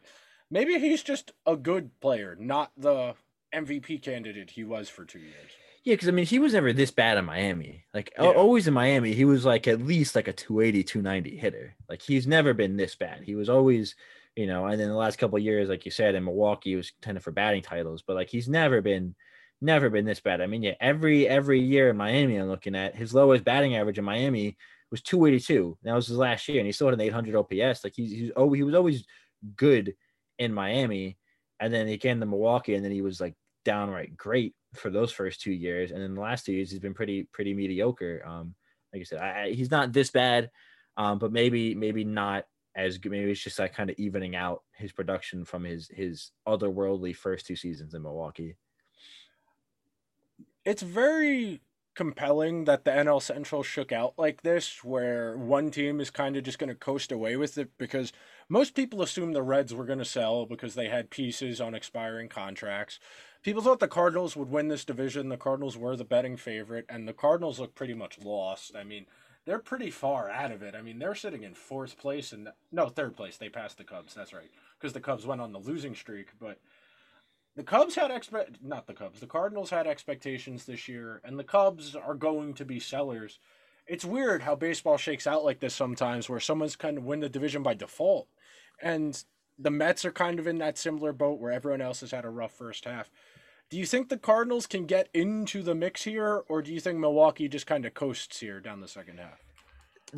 maybe he's just a good player, not the MVP candidate he was for two years. Yeah, because I mean, he was never this bad in Miami. Like Yeah. always in Miami, he was like at least like a 280, 290 hitter. Like he's never been this bad. He was always, you know, and then the last couple of years, like you said, in Milwaukee, he was tending for batting titles, but like he's never been, never been this bad. I mean, yeah, every every year in Miami, I'm looking at his lowest batting average in Miami was 282. That was his last year, and he still had an 800 OPS. Like he's he's oh he was always good in Miami, and then he came to Milwaukee, and then he was like downright great for those first two years, and then the last two years he's been pretty pretty mediocre. Um, like I said, I, he's not this bad, um, but maybe maybe not as good. Maybe it's just like kind of evening out his production from his his otherworldly first two seasons in Milwaukee. It's very compelling that the NL Central shook out like this, where one team is kind of just going to coast away with it because most people assume the Reds were going to sell because they had pieces on expiring contracts. People thought the Cardinals would win this division. The Cardinals were the betting favorite, and the Cardinals look pretty much lost. I mean, they're pretty far out of it. I mean, they're sitting in fourth place and no third place. They passed the Cubs. That's right, because the Cubs went on the losing streak. But the Cubs had expect not the Cubs. The Cardinals had expectations this year, and the Cubs are going to be sellers. It's weird how baseball shakes out like this sometimes, where someone's kind of win the division by default, and the Mets are kind of in that similar boat where everyone else has had a rough first half. Do you think the Cardinals can get into the mix here, or do you think Milwaukee just kind of coasts here down the second half?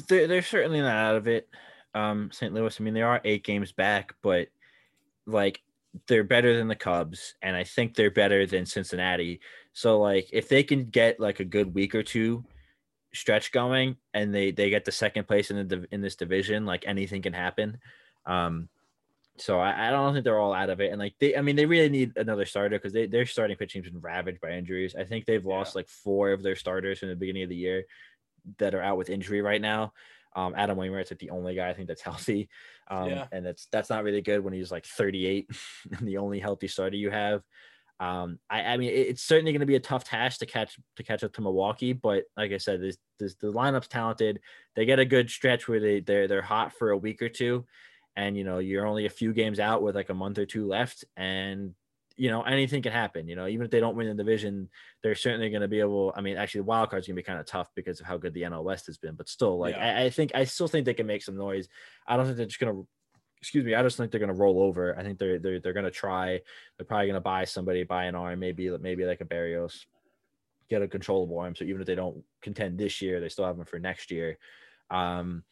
They're they're certainly not out of it. Um, St. Louis. I mean, they are eight games back, but like they're better than the Cubs, and I think they're better than Cincinnati. So like, if they can get like a good week or two stretch going, and they they get the second place in the in this division, like anything can happen. Um, so I, I don't think they're all out of it, and like they, I mean, they really need another starter because they their starting pitching's been ravaged by injuries. I think they've lost like four of their starters from the beginning of the year that are out with injury right now. Um, Adam Wainwright's like the only guy I think that's healthy, um, Yeah. and that's that's not really good when he's like 38 and the only healthy starter you have. Um, I, I mean, it- it's certainly going to be a tough task to catch to catch up to Milwaukee, but like I said, this, this the lineup's talented. They get a good stretch where they they're they're hot for a week or two, and you know you're only a few games out with like a month or two left, and you know anything can happen. You know, even if they don't win the division, they're certainly going to be able. I mean, actually, the wild card's going to be kind of tough because of how good the NL West has been, but still, like Yeah. I, I think I still think they can make some noise. I don't think they're just going to. Excuse me. I just think they're going to roll over. I think they're they're they're going to try. They're probably going to buy somebody, buy an arm, maybe maybe like a Berrios, get a controllable arm. So even if they don't contend this year, they still have them for next year. Um,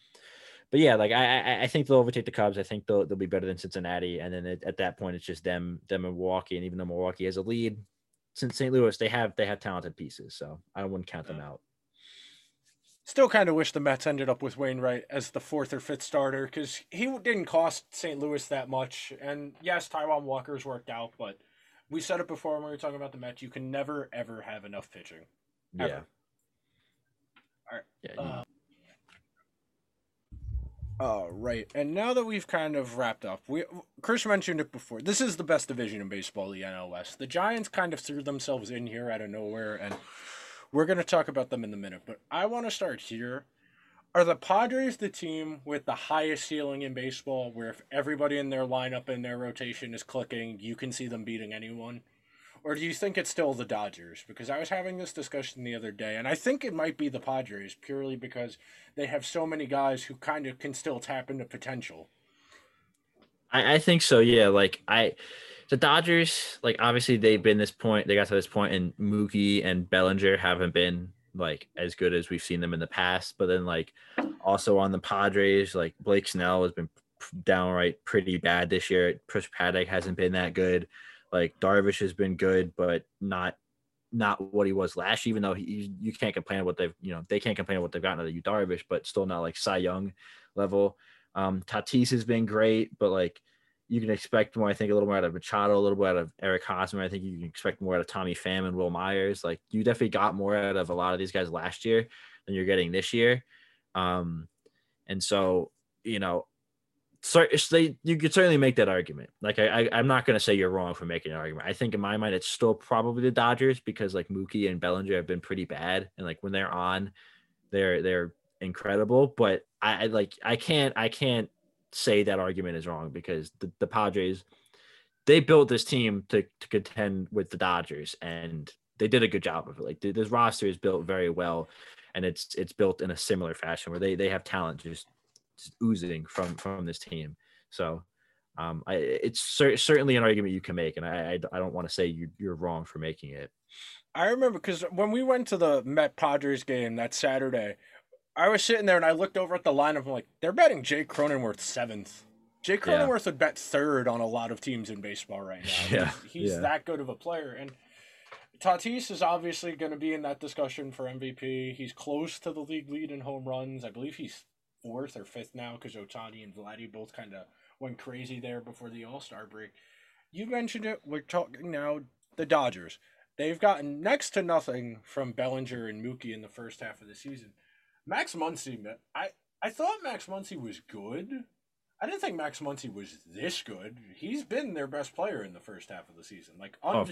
but yeah, like I, I I think they'll overtake the Cubs. I think they'll they'll be better than Cincinnati, and then at, at that point, it's just them them and Milwaukee. And even though Milwaukee has a lead, since St. Louis, they have they have talented pieces, so I wouldn't count them out. Still kind of wish the Mets ended up with Wainwright as the fourth or fifth starter because he didn't cost St. Louis that much. And yes, Taijuan Walker's worked out, but we said it before when we were talking about the Mets. You can never ever have enough pitching. Yeah. All right. Yeah. you- uh, Oh, right. And now that we've kind of wrapped up, we Chris mentioned it before. This is the best division in baseball, the NL West. The Giants kind of threw themselves in here out of nowhere, and we're going to talk about them in a minute. But I want to start here. Are the Padres the team with the highest ceiling in baseball, where if everybody in their lineup and their rotation is clicking, you can see them beating anyone? Or do you think it's still the Dodgers? Because I was having this discussion the other day, and I think it might be the Padres purely because they have so many guys who kind of can still tap into potential. I, I think so. Yeah. Like I, the Dodgers, like obviously they've been this point. They got to this point, and Mookie and Bellinger haven't been like as good as we've seen them in the past. But then like also on the Padres, like Blake Snell has been downright pretty bad this year. Chris Paddack hasn't been that good. Like Darvish has been good, but not not what he was last. year, Even though he, you can't complain what they've you know they can't complain what they've gotten out of you Darvish, but still not like Cy Young level. Um, Tatis has been great, but like you can expect more. I think a little more out of Machado, a little bit out of Eric Hosmer. I think you can expect more out of Tommy Pham and Wil Myers. Like you definitely got more out of a lot of these guys last year than you're getting this year. Um, and so you know, so they you could certainly make that argument. Like I, I I'm not gonna say you're wrong for making an argument. I think in my mind it's still probably the Dodgers because like Mookie and Bellinger have been pretty bad, and like when they're on, they're they're incredible. But I, I like I can't I can't say that argument is wrong because the, the Padres they built this team to, to contend with the Dodgers and they did a good job of it. Like this roster is built very well and it's it's built in a similar fashion where they they have talent just oozing from from this team. So um, I, it's cer- certainly an argument you can make, and I I, I don't want to say you, you're wrong for making it. I remember because when we went to the Met Padres game that Saturday, I was sitting there and I looked over at the lineup. I'm like, they're betting Jake Cronenworth seventh. Jake Cronenworth yeah. would bet third on a lot of teams in baseball right now. Yeah, he's, he's yeah. that good of a player, and Tatis is obviously going to be in that discussion for MVP. He's close to the league lead in home runs. I believe he's fourth or fifth now because Ohtani and Vladdy both kind of went crazy there before the All Star break. You mentioned it. We're talking now the Dodgers. They've gotten next to nothing from Bellinger and Mookie in the first half of the season. Max Muncy, I I thought Max Muncy was good. I didn't think Max Muncy was this good. He's been their best player in the first half of the season, like Oh.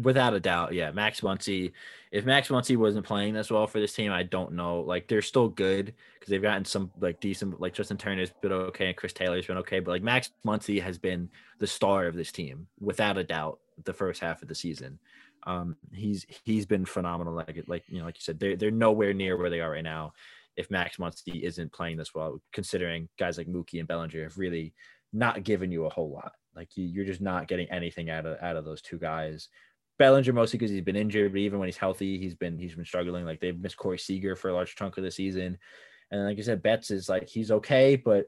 Without a doubt, yeah. Max Muncy. If Max Muncy wasn't playing this well for this team, I don't know. Like they're still good because they've gotten some like decent. Like Justin Turner's been okay and Chris Taylor's been okay, but like Max Muncy has been the star of this team without a doubt. The first half of the season, um, he's he's been phenomenal. Like like you know, like you said, they're they're nowhere near where they are right now. If Max Muncy isn't playing this well, considering guys like Mookie and Bellinger have really not given you a whole lot. Like you, you're just not getting anything out of out of those two guys. Bellinger mostly because he's been injured, but even when he's healthy, he's been he's been struggling. Like they've missed Corey Seager for a large chunk of the season, and like I said, Betts is like he's okay, but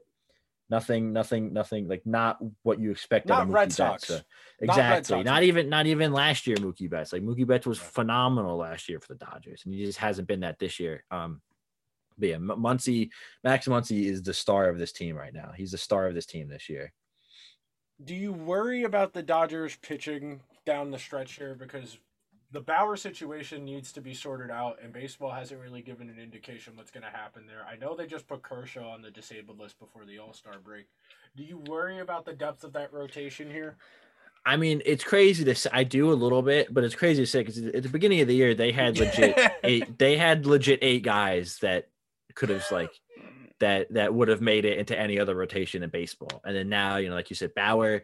nothing, nothing, nothing like not what you expect. out Not Red Betts. Sox. So- Not Red exactly. Sox. Not even not even last year Mookie Betts. Like Mookie Betts was phenomenal last year for the Dodgers, and he just hasn't been that this year. Um, but yeah, M- Muncy, Max Muncy is the star of this team right now. He's the star of this team this year. Do you worry about the Dodgers pitching down the stretch here because the Bauer situation needs to be sorted out, and baseball hasn't really given an indication what's going to happen there. I know they just put Kershaw on the disabled list before the All Star break. Do you worry about the depth of that rotation here? I mean, it's crazy to say. I do a little bit, but it's crazy to say because at the beginning of the year they had legit eight. They had legit eight guys that could have like that that would have made it into any other rotation in baseball. And then now, you know, like you said, Bauer,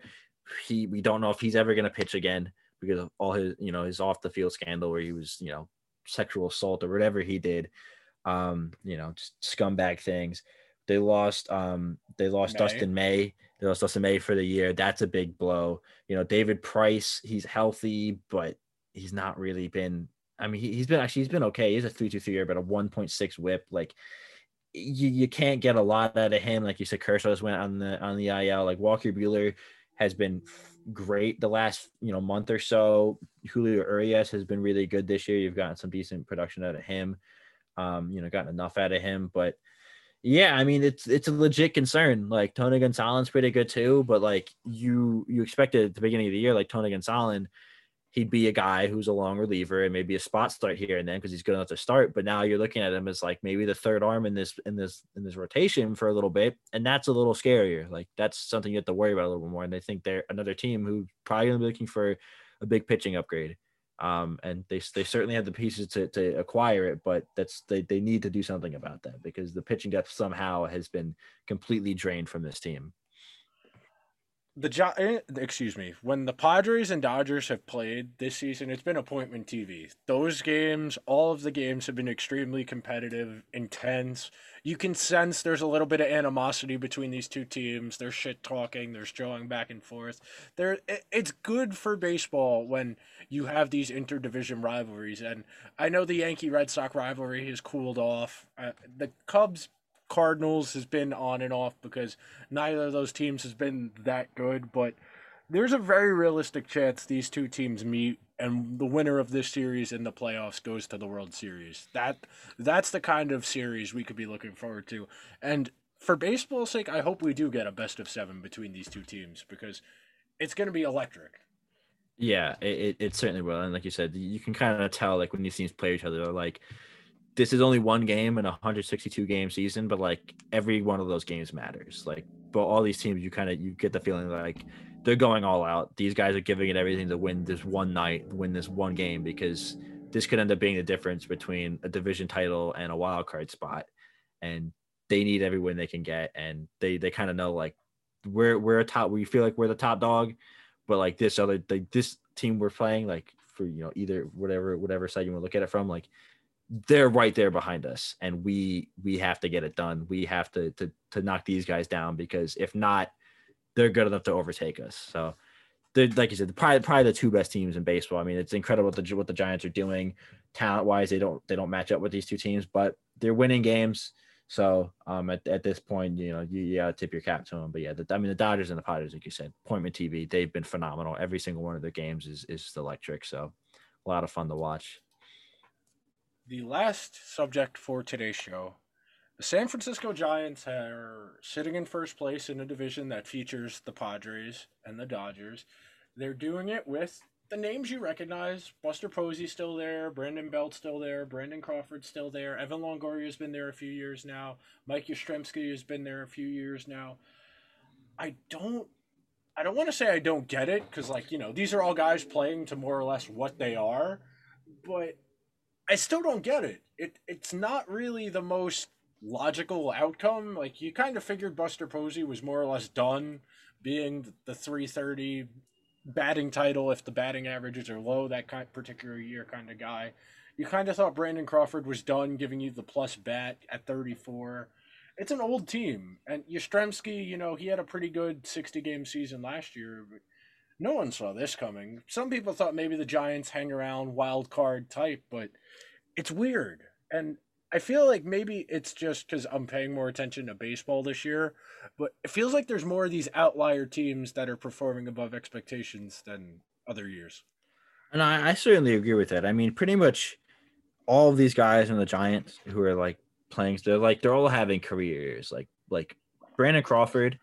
he we don't know if he's ever going to pitch again because of all his, you know, his off the field scandal where he was, you know, sexual assault or whatever he did. Um, you know, just scumbag things. They lost um they lost May. Dustin May. They lost Dustin May for the year. That's a big blow. You know, David Price, he's healthy, but he's not really been. I mean, he, he's been actually he's been okay. He's a three two three year, but a one point six whip. Like you, you can't get a lot out of him. Like you said, Kershaw just went on the on the IL. Like Walker Buehler has been great the last you know month or so. Julio Urias has been really good this year. You've gotten some decent production out of him. Um, you know, gotten enough out of him, but yeah, I mean it's it's a legit concern. Like Tony Gonsolin pretty good too, but like you you expected at the beginning of the year, like Tony Gonsolin, he'd be a guy who's a long reliever and maybe a spot start here and then because he's good enough to start. But now you're looking at him as like maybe the third arm in this in this in this rotation for a little bit, and that's a little scarier. Like that's something you have to worry about a little bit more. And they think they're another team who probably gonna be looking for a big pitching upgrade. Um, and they they certainly have the pieces to, to acquire it, but that's they, they need to do something about that because the pitching depth somehow has been completely drained from this team. The jo- eh, excuse me when the padres and dodgers have played this season it's been appointment tv those games all of the games have been extremely competitive intense. You can sense there's a little bit of animosity between these two teams. There's shit talking there's drawing back and forth. There it, it's good for baseball when you have these interdivision rivalries and i know the yankee red sox rivalry has cooled off. Uh, the cubs Cardinals has been on and off because neither of those teams has been that good, but there's a very realistic chance these two teams meet and the winner of this series in the playoffs goes to the World Series. That that's the kind of series we could be looking forward to. And for baseball's sake, I hope we do get a best of 7 between these two teams because it's going to be electric. Yeah, it, it, certainly will. And like you said, you can kind of tell like when these teams play each other, like this is only one game in a 162 game season, but like every one of those games matters. Like, but all these teams, you kind of you get the feeling like they're going all out. These guys are giving it everything to win this one night, win this one game because this could end up being the difference between a division title and a wild card spot. And they need every win they can get. And they they kind of know like we're we're a top we feel like we're the top dog, but like this other like this team we're playing, like for you know, either whatever whatever side you want to look at it from, like they're right there behind us and we we have to get it done. We have to to to knock these guys down because if not they're good enough to overtake us. So like you said probably probably the two best teams in baseball. I mean it's incredible what the, what the giants are doing talent wise they don't they don't match up with these two teams but they're winning games. So um at, at this point you know you, you gotta tip your cap to them but yeah the, i mean the dodgers and the padres like you said appointment tv they've been phenomenal. Every single one of their games is is electric. So a lot of fun to watch the last subject for today's show the San Francisco Giants are sitting in first place in a division that features the Padres and the Dodgers. They're doing it with the names you recognize. Buster Posey's still there, Brandon Belt's still there, Brandon Crawford's still there, Evan Longoria's been there a few years now, Mike Yastrzemski has been there a few years now. I don't I don't want to say I don't get it cuz like, you know, these are all guys playing to more or less what they are, but I still don't get it. It it's not really the most logical outcome. Like you kind of figured Buster Posey was more or less done being the 330 batting title if the batting averages are low that kind particular year kind of guy. You kind of thought Brandon Crawford was done giving you the plus bat at 34. It's an old team. And Yastrzemski, you know, he had a pretty good 60 game season last year, but no one saw this coming. Some people thought maybe the Giants hang around wild card type, but it's weird. And I feel like maybe it's just because I'm paying more attention to baseball this year, but it feels like there's more of these outlier teams that are performing above expectations than other years. And I, I certainly agree with that. I mean, pretty much all of these guys in the Giants who are like playing, they're like they're all having careers. Like like Brandon Crawford,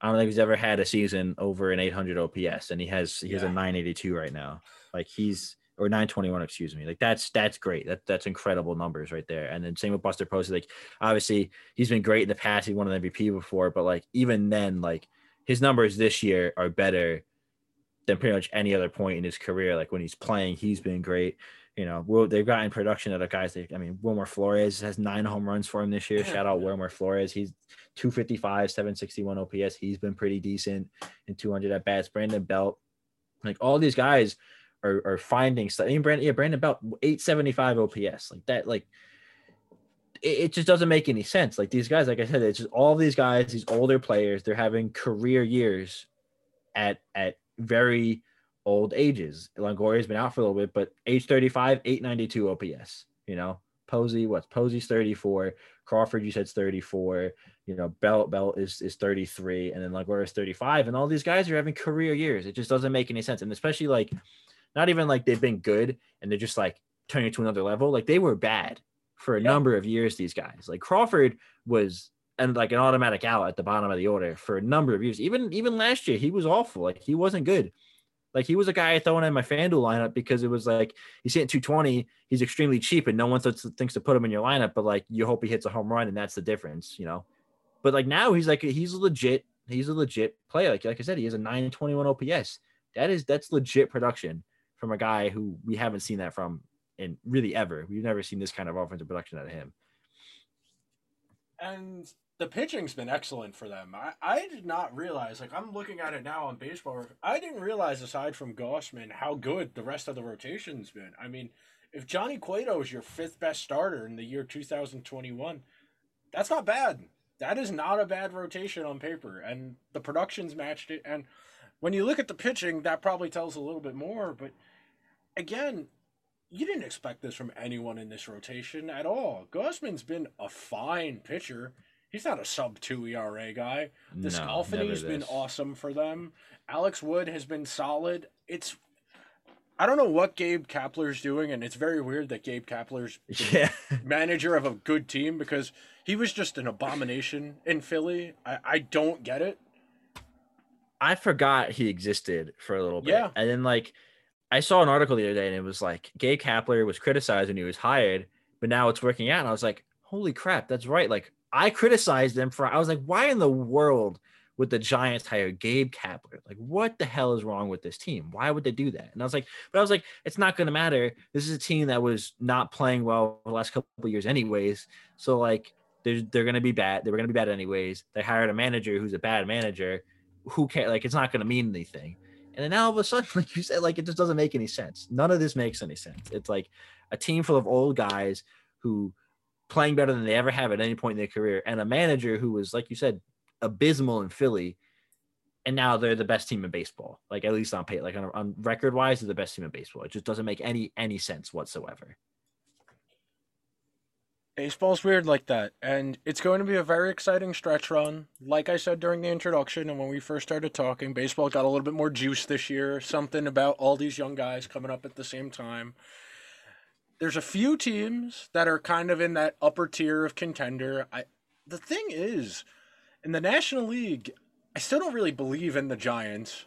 I don't think he's ever had a season over an 800 OPS, and he has he has a 982 right now. Like he's or 921, excuse me. Like that's that's great. That that's incredible numbers right there. And then same with Buster Posey. Like obviously he's been great in the past. He won an MVP before, but like even then, like his numbers this year are better than pretty much any other point in his career. Like when he's playing, he's been great. You know, Will they've gotten production of guys. They, I mean, Wilmer Flores has nine home runs for him this year. Shout out Wilmer Flores. He's 255, 761 OPS. He's been pretty decent in 200 at bats. Brandon Belt, like all these guys are, are finding stuff. I mean, Brandon, yeah, Brandon Belt, 875 OPS. Like that, like it, it, just doesn't make any sense. Like these guys, like I said, it's just all these guys, these older players, they're having career years at at very old ages. Longoria's been out for a little bit, but age 35, 892 OPS. You know, Posey, what's Posey's 34, Crawford, you said 34, you know, Belt Belt is is 33, and then Longoria's 35, and all these guys are having career years. It just doesn't make any sense. And especially like not even like they've been good and they're just like turning to another level. Like they were bad for a number of years. These guys, like Crawford, was and like an automatic out at the bottom of the order for a number of years. Even even last year, he was awful. Like he wasn't good. Like he was a guy I throw in my FanDuel lineup because it was like he's hitting 220. He's extremely cheap, and no one th- thinks to put him in your lineup. But like you hope he hits a home run, and that's the difference, you know. But like now he's like he's legit. He's a legit player. Like like I said, he has a 921 OPS. That is that's legit production from a guy who we haven't seen that from in really ever. We've never seen this kind of offensive production out of him. And the pitching's been excellent for them. I, I did not realize, like I'm looking at it now on baseball, I didn't realize aside from Gausman how good the rest of the rotation's been. I mean, if Johnny Cueto is your fifth best starter in the year 2021, that's not bad. That is not a bad rotation on paper, and the production's matched it. And when you look at the pitching, that probably tells a little bit more. But again, you didn't expect this from anyone in this rotation at all. Gausman's been a fine pitcher. He's not a sub two ERA guy. The no, has been awesome for them. Alex Wood has been solid. It's I don't know what Gabe Kapler's doing, and it's very weird that Gabe Kapler's yeah. manager of a good team because he was just an abomination in Philly. I, I don't get it. I forgot he existed for a little bit. Yeah. And then like I saw an article the other day and it was like Gabe Kapler was criticized when he was hired, but now it's working out. And I was like, holy crap, that's right. Like I criticized them for I was like, why in the world would the Giants hire Gabe Kapler. Like, what the hell is wrong with this team? Why would they do that? And I was like, but I was like, it's not going to matter. This is a team that was not playing well the last couple of years, anyways. So like, they're they're to be bad. They were to be bad anyways. They hired a manager who's a bad manager. Who can like? It's not going to mean anything. And then now all of a sudden, like you said, like it just doesn't make any sense. None of this makes any sense. It's like a team full of old guys who playing better than they ever have at any point in their career, and a manager who was, like you said, abysmal in Philly, and now they're the best team in baseball. Like at least on pay, like on, on record wise, they're the best team in baseball. It just doesn't make any any sense whatsoever. Baseball's weird like that, and it's going to be a very exciting stretch run. Like I said during the introduction, and when we first started talking, baseball got a little bit more juice this year. Something about all these young guys coming up at the same time. There's a few teams that are kind of in that upper tier of contender. I, the thing is, in the National League, I still don't really believe in the Giants.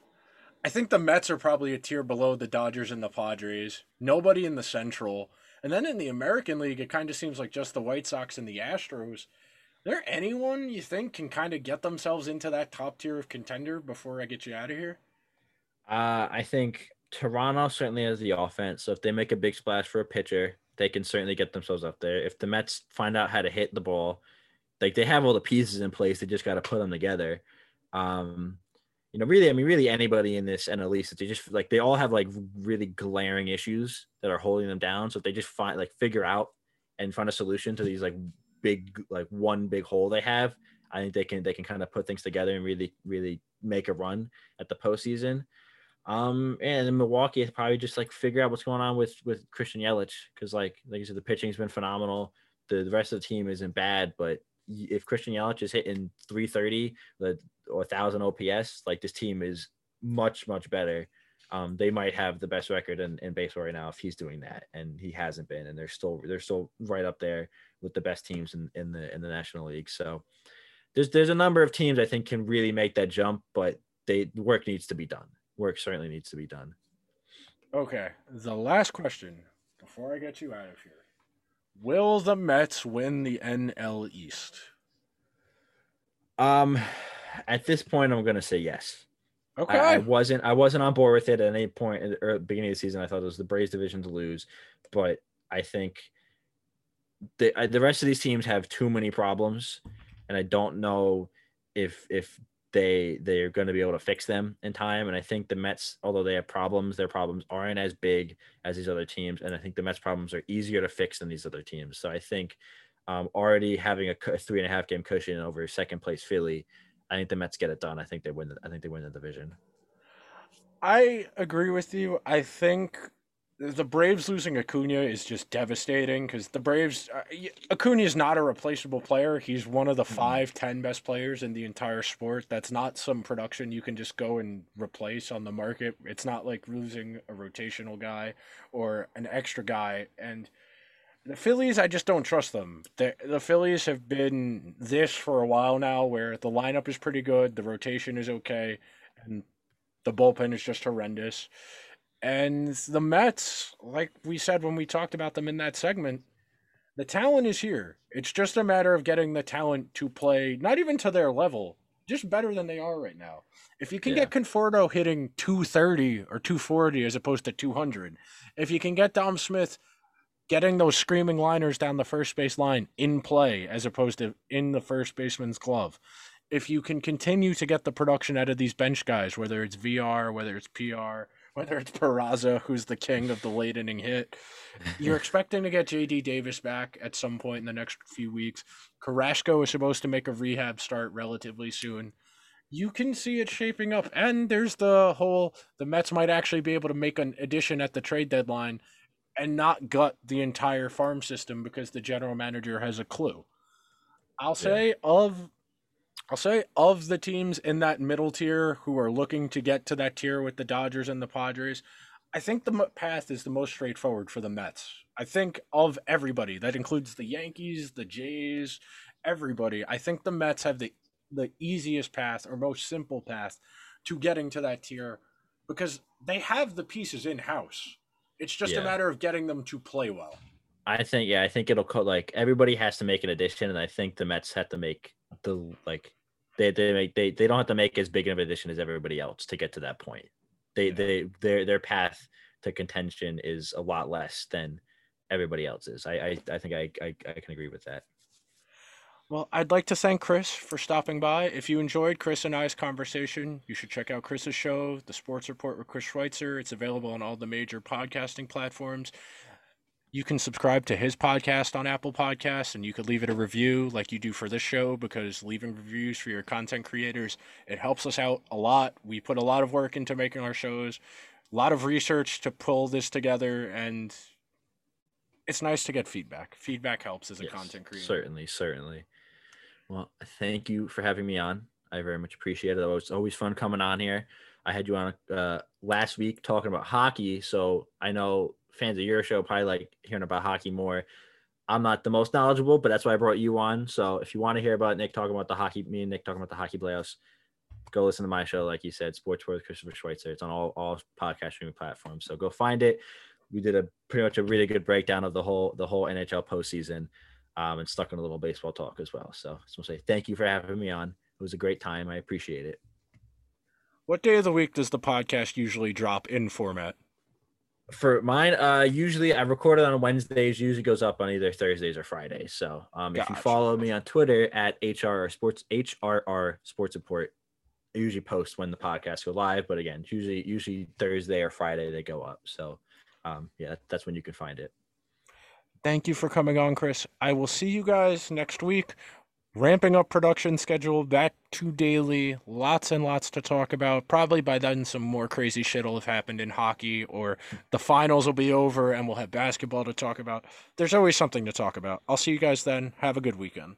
I think the Mets are probably a tier below the Dodgers and the Padres. Nobody in the Central. And then in the American League, it kind of seems like just the White Sox and the Astros. Is there anyone you think can kind of get themselves into that top tier of contender before I get you out of here? Uh, I think Toronto certainly has the offense. So if they make a big splash for a pitcher, they can certainly get themselves up there. If the Mets find out how to hit the ball, like they have all the pieces in place, they just got to put them together. Um, you know, really, I mean, really anybody in this NL East, they just like they all have like really glaring issues that are holding them down. So if they just find like figure out and find a solution to these like big like one big hole they have, I think they can they can kind of put things together and really really make a run at the postseason. Um, and Milwaukee, it's probably just like figure out what's going on with with Christian Yelich because like like you said, the pitching's been phenomenal. The, the rest of the team isn't bad, but if Christian Yelich is hitting 330 or 1000 OPS, like this team is much, much better. Um, they might have the best record in, in baseball right now if he's doing that, and he hasn't been, and they're still they're still right up there with the best teams in, in the in the National League. So there's there's a number of teams I think can really make that jump, but they work needs to be done. Work certainly needs to be done. Okay, the last question before I get you out of here. Will the Mets win the NL East? Um, at this point, I'm gonna say yes. Okay. I, I wasn't I wasn't on board with it at any point in the beginning of the season. I thought it was the Braves division to lose, but I think the the rest of these teams have too many problems, and I don't know if if they they're going to be able to fix them in time. And I think the Mets, although they have problems, their problems aren't as big as these other teams. And I think the Mets problems are easier to fix than these other teams. So I think um, already having a, three and a half game cushion over second place Philly, I think the Mets get it done. I think they win. The, I think they win the division. I agree with you. I think the Braves losing Acuna is just devastating because the Braves uh, Acuna is not a replaceable player. He's one of the Mm-hmm. five, ten best players in the entire sport. That's not some production you can just go and replace on the market. It's not like losing a rotational guy or an extra guy. And the Phillies, I just don't trust them. The the Phillies have been this for a while now, where the lineup is pretty good, the rotation is okay, and the bullpen is just horrendous. And the Mets, like we said when we talked about them in that segment, the talent is here. It's just a matter of getting the talent to play, not even to their level, just better than they are right now. If you can Yeah. get Conforto hitting 230 or 240 as opposed to 200, if you can get Dom Smith getting those screaming liners down the first base line in play as opposed to in the first baseman's glove, if you can continue to get the production out of these bench guys, whether it's VR, whether it's PR, whether it's Peraza, who's the king of the late inning hit, you're expecting to get JD Davis back at some point in the next few weeks. Carrasco is supposed to make a rehab start relatively soon. You can see it shaping up. And there's the whole the Mets might actually be able to make an addition at the trade deadline and not gut the entire farm system because the general manager has a clue. I'll say of I'll say of the teams in that middle tier who are looking to get to that tier with the Dodgers and the Padres, I think the path is the most straightforward for the Mets. I think of everybody, that includes the Yankees, the Jays, everybody. I think the Mets have the the easiest path or most simple path to getting to that tier because they have the pieces in house. It's just a matter of getting them to play well. I think yeah, I think it'll co- like everybody has to make an addition, and I think the Mets have to make the like They they make they they don't have to make as big of an addition as everybody else to get to that point. They Yeah. they their their path to contention is a lot less than everybody else's. I I, I think I, I I can agree with that. Well, I'd like to thank Chris for stopping by. If you enjoyed Chris and I's conversation, you should check out Chris's show, The Sports Report with Chris Schweitzer. It's available on all the major podcasting platforms. You can subscribe to his podcast on Apple Podcasts, and you could leave it a review like you do for this show because leaving reviews for your content creators it helps us out a lot. We put a lot of work into making our shows, a lot of research to pull this together, and it's nice to get feedback. Feedback helps as a Yes, content creator. Certainly, certainly. Well, thank you for having me on. I very much appreciate it. It was always fun coming on here. I had you on uh, last week talking about hockey, so I know fans of your show probably like hearing about hockey more. I'm not the most knowledgeable, but that's why I brought you on. So if you want to hear about Nick talking about the hockey, me and Nick talking about the hockey playoffs, go listen to my show. Like you said, Sports with Christopher Schweitzer. It's on all all podcast streaming platforms. So go find it. We did a pretty much a really good breakdown of the whole the whole NHL postseason um, and stuck in a little baseball talk as well. So I just want to say thank you for having me on. It was a great time. I appreciate it. What day of the week does the podcast usually drop in format? For mine, uh, usually I record it on Wednesdays. Usually goes up on either Thursdays or Fridays. So um, if you follow me on Twitter at HRR Sports HRR Sports Report, I usually post when the podcasts go live. But again, usually usually Thursday or Friday they go up. So um, yeah, that's when you can find it. Thank you for coming on, Chris. I will see you guys next week ramping up production schedule back to daily. Lots and lots to talk about. Probably by then, some more crazy shit will have happened in hockey, or the finals will be over and we'll have basketball to talk about. There's always something to talk about. I'll see you guys then. Have a good weekend.